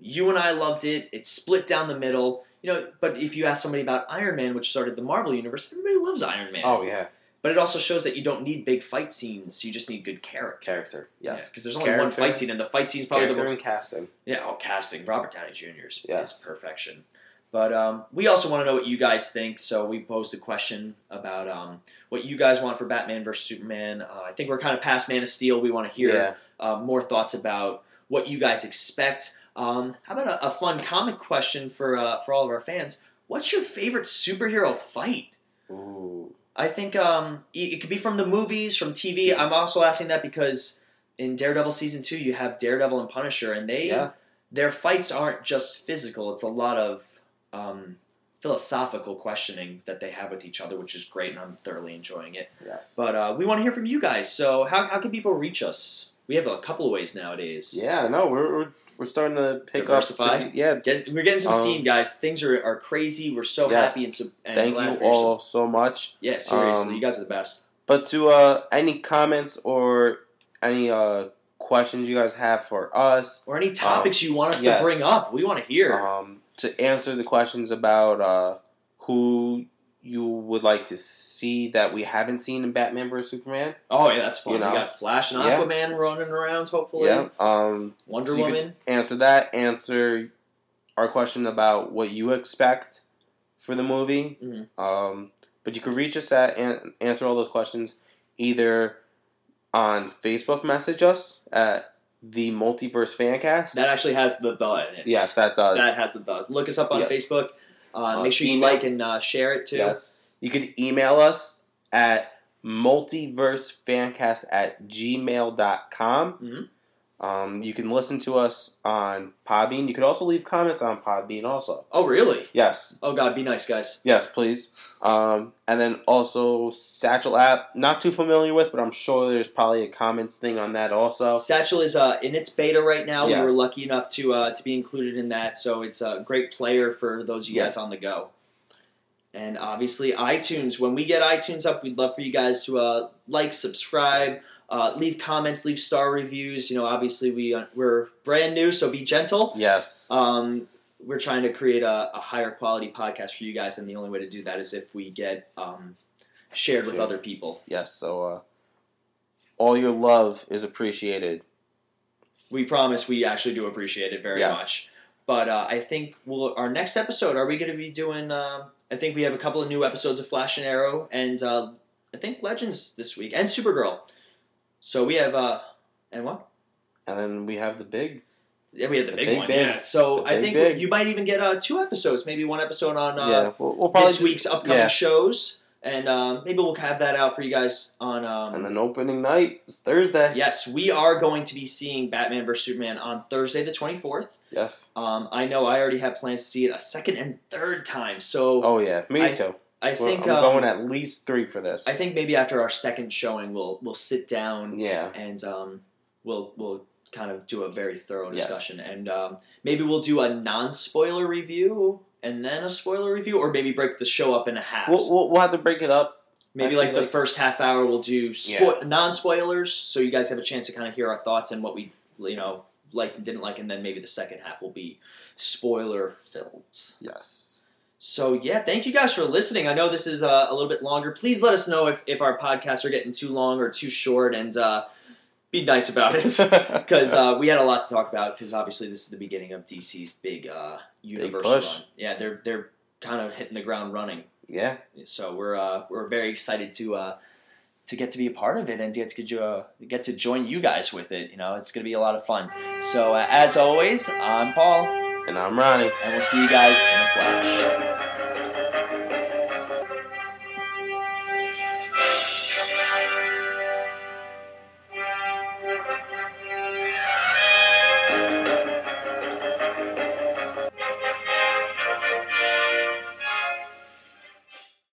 you and I loved it. It's split down the middle. You know, but if you ask somebody about Iron Man, which started the Marvel universe, everybody loves Iron Man. oh yeah. But it also shows that you don't need big fight scenes. You just need good character. Character, yes. Because there's only one fight scene, and the fight scene is probably the Character most. and casting. Yeah, oh, casting. Robert Downey Jr. is, Yes. is perfection. But um, we also want to know what you guys think, so we posed a question about um, what you guys want for Batman versus Superman. Uh, I think we're kind of past Man of Steel. We want to hear Yeah. uh, more thoughts about what you guys expect. Um, how about a, a fun comic question for uh, for all of our fans? What's your favorite superhero fight? Ooh. I think um, it it could be from the movies, from TV. I'm also asking that because in Daredevil season two, you have Daredevil and Punisher, and they Yeah. their fights aren't just physical. It's a lot of um, philosophical questioning that they have with each other, which is great, and I'm thoroughly enjoying it. Yes. But uh, we want to hear from you guys. So how how can people reach us? We have a couple of ways nowadays. Yeah, no, we're we're, we're starting to pick Diversify? up. Yeah, Get, we're getting some Um, steam, guys. Things are, are crazy. We're so Yes. happy and, so, and thank you for your su- all so much. Yeah, seriously, Um, you guys are the best. But to uh, any comments or any uh, questions you guys have for us, Or any topics you want us um, yes. to bring up, we want to hear. um, to answer the questions about uh, who you would like to see that we haven't seen in Batman vs Superman. oh yeah, that's fun. you know. we got Flash and Yeah. Aquaman running around. Hopefully, Yeah. Um, Wonder So Woman. answer that. Answer our question about what you expect for the movie. Mhm. Um, but you can reach us at and answer all those questions either on Facebook, message us at the Multiverse Fancast. That actually has the the in it. yes, that does. that has the the. Look us up on Yes. Facebook. Uh, Uh, make sure you email. like and uh, share it too. Yes. You could email us at multiversefancast at gmail.com. Mhm. Um, you can listen to us on Podbean. You could also leave comments on Podbean also. Oh really? Yes. Oh god, be nice, guys. Yes, please. Um, and then also Stitcher app. Not too familiar with, but I'm sure there's probably a comments thing on that also. Stitcher is uh, in its beta right now. We were lucky enough to uh, to be included in that, so it's a great player for those of you Yes. guys on the go. And obviously, iTunes. When we get iTunes up, we'd love for you guys to uh, like, subscribe, uh, leave comments, leave star reviews. You know, obviously we uh, we're brand new, so be gentle. Yes. Um, we're trying to create a, a higher quality podcast for you guys, and the only way to do that is if we get um, shared with Shared. other people. yes. So uh, all your love is appreciated. We promise we actually do appreciate it very Yes. much. But uh, I think we'll, our next episode, are we going to be doing? Um, I think we have a couple of new episodes of Flash and Arrow, and uh, I think Legends this week, and Supergirl. So we have, uh, and what? And then we have the big. Yeah, we had the, The big, big one. big. Yeah. So The I big think you might even get uh, two episodes, maybe one episode on uh, yeah. We'll, we'll probably this week's upcoming yeah. shows, and um, maybe we'll have that out for you guys on. Um, And then opening night is Thursday. yes, we are going to be seeing Batman vs Superman on Thursday, the twenty fourth. Yes. Um, I know I already have plans to see it a second and third time. So Oh yeah. Me I- too. I think I'm um, going at least three for this. I think maybe after our second showing, we'll we'll sit down yeah. and um, we'll we'll kind of do a very thorough Yes. discussion, and um, maybe we'll do a non spoiler review and then a spoiler review, or maybe break the show up into halves. We'll, we'll, we'll have to break it up. maybe I like the first half hour, we'll do spo- non spoilers, so you guys have a chance to kind of hear our thoughts and what we you know liked and didn't like, and then maybe the second half will be spoiler filled. Yes. So yeah, thank you guys for listening. I know this is uh, a little bit longer. Please let us know if, if our podcasts are getting too long or too short, and uh, be nice about it [LAUGHS] because uh, we had a lot to talk about. Because obviously this is the beginning of DC's big uh, universe push. run. Yeah, they're they're kind of hitting the ground running. yeah. So we're uh, we're very excited to uh, to get to be a part of it and get to get, you, uh, get to join you guys with it. You know, it's gonna be a lot of fun. So uh, as always, I'm Paul, And I'm Ronnie. and we'll see you guys in the flash.